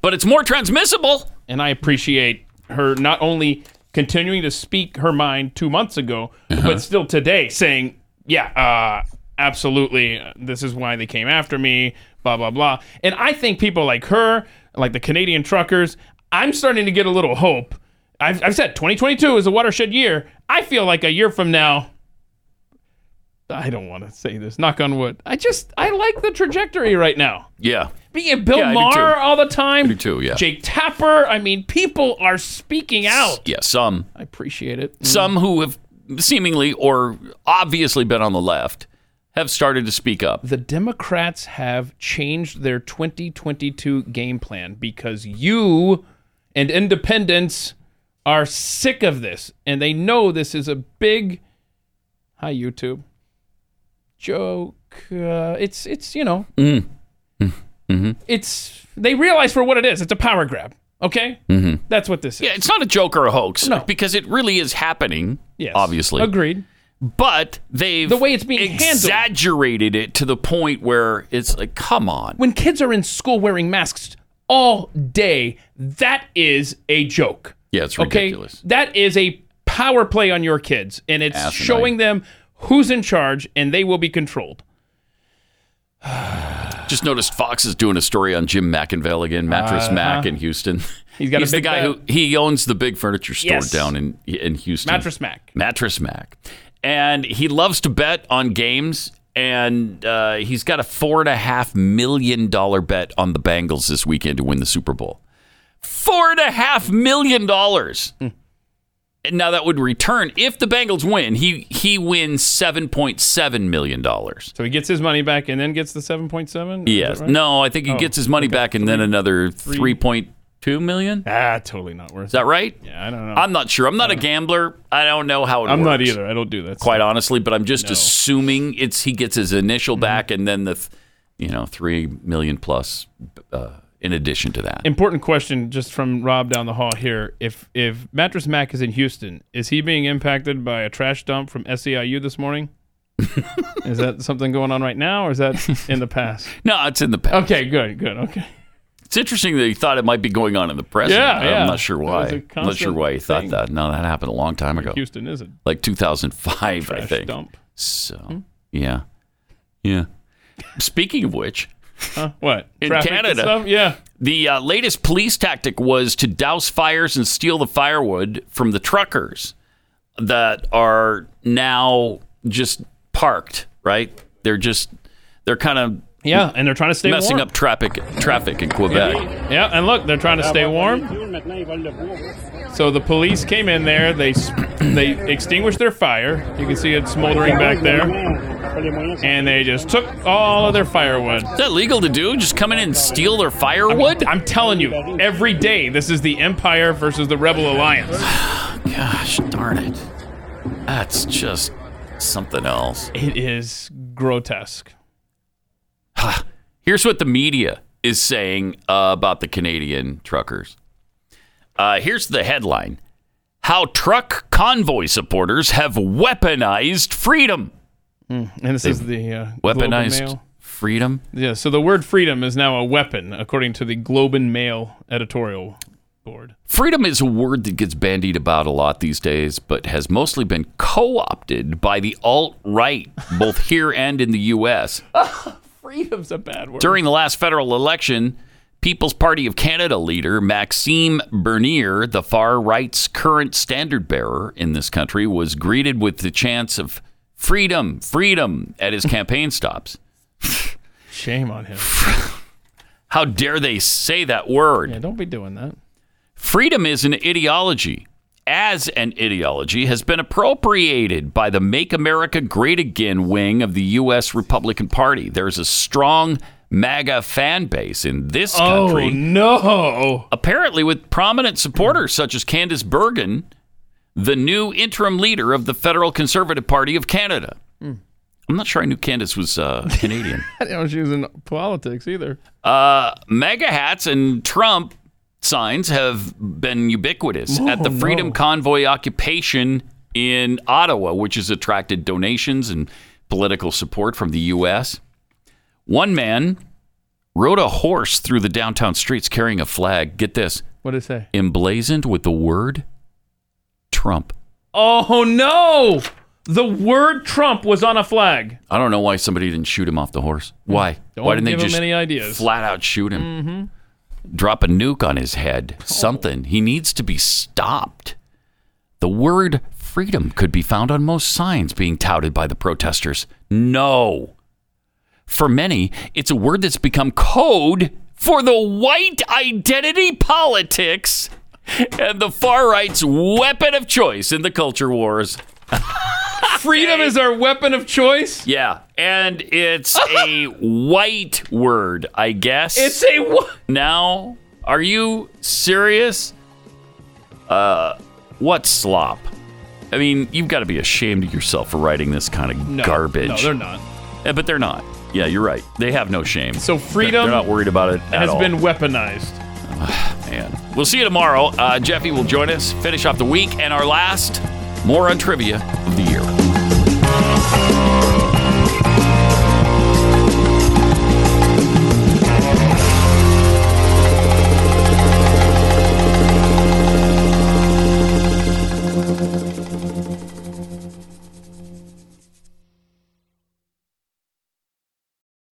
but it's more transmissible. And I appreciate her not only continuing to speak her mind two months ago, but still today saying, yeah, uh, absolutely, this is why they came after me, blah, blah, blah. And I think people like her, like the Canadian truckers, I'm starting to get a little hope. I've, I've said 2022 is a watershed year. I feel like a year from now, I don't want to say this, knock on wood. I just, I like the trajectory right now. Yeah. Being Bill Yeah, Maher all the time. I do too, yeah. Jake Tapper. I mean, people are speaking out. Yeah, some. I appreciate it. Mm. Some who have seemingly or obviously been on the left have started to speak up. The Democrats have changed their 2022 game plan because you and independents are sick of this and they know this is a big hi YouTube joke uh, it's it's you know Mm. Mm-hmm. it's they realize for what it is it's a power grab okay Mm-hmm. that's what this is Yeah, it's not a joke or a hoax. No. Because it really is happening. Yes. Obviously. agreed But they've The way it's being handled. exaggerated it to the point where it's like, come on. when kids are in school wearing masks all day that is a joke Yeah, it's Okay, ridiculous. that is a power play on your kids, and it's Asinine. showing them who's in charge, and they will be controlled. Just noticed Fox is doing a story on Jim McIngvale again, Mattress Uh-huh. Mack in Houston. He's got a the guy who he owns the big furniture store Yes. down in in Houston. Mattress Mack. Mattress Mack, and he loves to bet on games. And uh, he's got a four and a half million dollar bet on the Bengals this weekend to win the Super Bowl. Four and a half million dollars. And now that would return if the Bengals win. He he wins seven point seven million dollars. So he gets his money back and then gets the 7.7? Yes. No, I think he Oh, gets his money back and then another three point two million. Ah, totally not worth Is that right? Yeah, I don't know. I'm not sure. I'm not a gambler. I don't know how it I'm works. not either. I don't do that. Quite honestly, but I'm just No. assuming it's he gets his Mm-hmm. initial back and then the, th- you know, three million plus uh, in addition to that. Important question just from Rob down the hall here. If if Mattress Mack is in Houston, is he being impacted by a trash dump from SEIU this morning? is that something going on right now or is that in the past? No, it's in the past. Okay, good, good. Okay. It's interesting that he thought it might be going on in the present. Yeah, yeah. I'm not sure why. I'm not sure why he thought thing. that. No, that happened a long time ago. Houston is it? Like 2005, I think. dump. Hmm? So, yeah. Yeah. Speaking of which, Huh? What? in Traffic Canada? Yeah. the uh, latest police tactic was to douse fires and steal the firewood from the truckers that are now just parked, right? They're just, they're kind of Yeah, and they're trying to stay warm. messing warm. up traffic traffic in Quebec. Yeah, and look, they're trying to stay warm. So the police came in there. They they extinguished their fire. You can see it smoldering back there, and they just took all of their firewood. Is that legal to do? Just come in and steal their firewood? I'm telling you, every day this is the Empire versus the Rebel Alliance. Gosh darn it. That's just something else. It is grotesque. Here's what the media is saying uh, about the Canadian truckers. Uh, here's the headline How truck convoy supporters have weaponized freedom. And this They've is the uh, Weaponized freedom? Yeah, so the word freedom is now a weapon, according to the Globe and Mail editorial board. Freedom is a word that gets bandied about a lot these days, but has mostly been co opted by the alt right, both here and in the U.S. Freedom's a bad word. During the last federal election, People's Party of Canada leader Maxime Bernier, the far right's current standard bearer in this country, was greeted with the chants of freedom, freedom at his campaign stops. Shame on him. How dare they say that word? Yeah, don't be doing that. Freedom is an ideology. As an ideology, has been appropriated by the Make America Great Again wing of the U.S. Republican Party. There's a strong MAGA fan base in this country. Oh no! Apparently, with prominent supporters such as Candice Bergen, the new interim leader of the Federal Conservative Party of Canada. I'm not sure I knew Candice was uh, Canadian. I didn't know she was in politics either. Uh, MAGA hats and Trump signs have been ubiquitous Oh, at the Freedom no. Convoy occupation in Ottawa, which has attracted donations and political support from the U.S. One man rode a horse through the downtown streets carrying a flag. Get this What did it say? emblazoned with the word Trump. Oh no! The word Trump was on a flag. I don't know why somebody didn't shoot him off the horse. Why? Hmm. Don't why didn't they him just any ideas. flat out shoot him? Mm-hmm. Drop a nuke on his head, oh. something. He needs to be stopped. The word freedom could be found on most signs being touted by the protesters. No. For many, it's a word that's become code for the white identity politics and the far right's weapon of choice in the culture wars. Freedom is our weapon of choice. Yeah, and it's a white word, I guess. It's a what? Now, are you serious? Uh, what slop? I mean, you've got to be ashamed of yourself for writing this kind of No, garbage. No, they're not. Yeah, but they're not. Yeah, you're right. They have no shame. So freedom They're not worried about it at Has all. been weaponized. Man, we'll see you tomorrow. Uh, Jeffy will join us, finish off the week, and our last more on trivia of the year.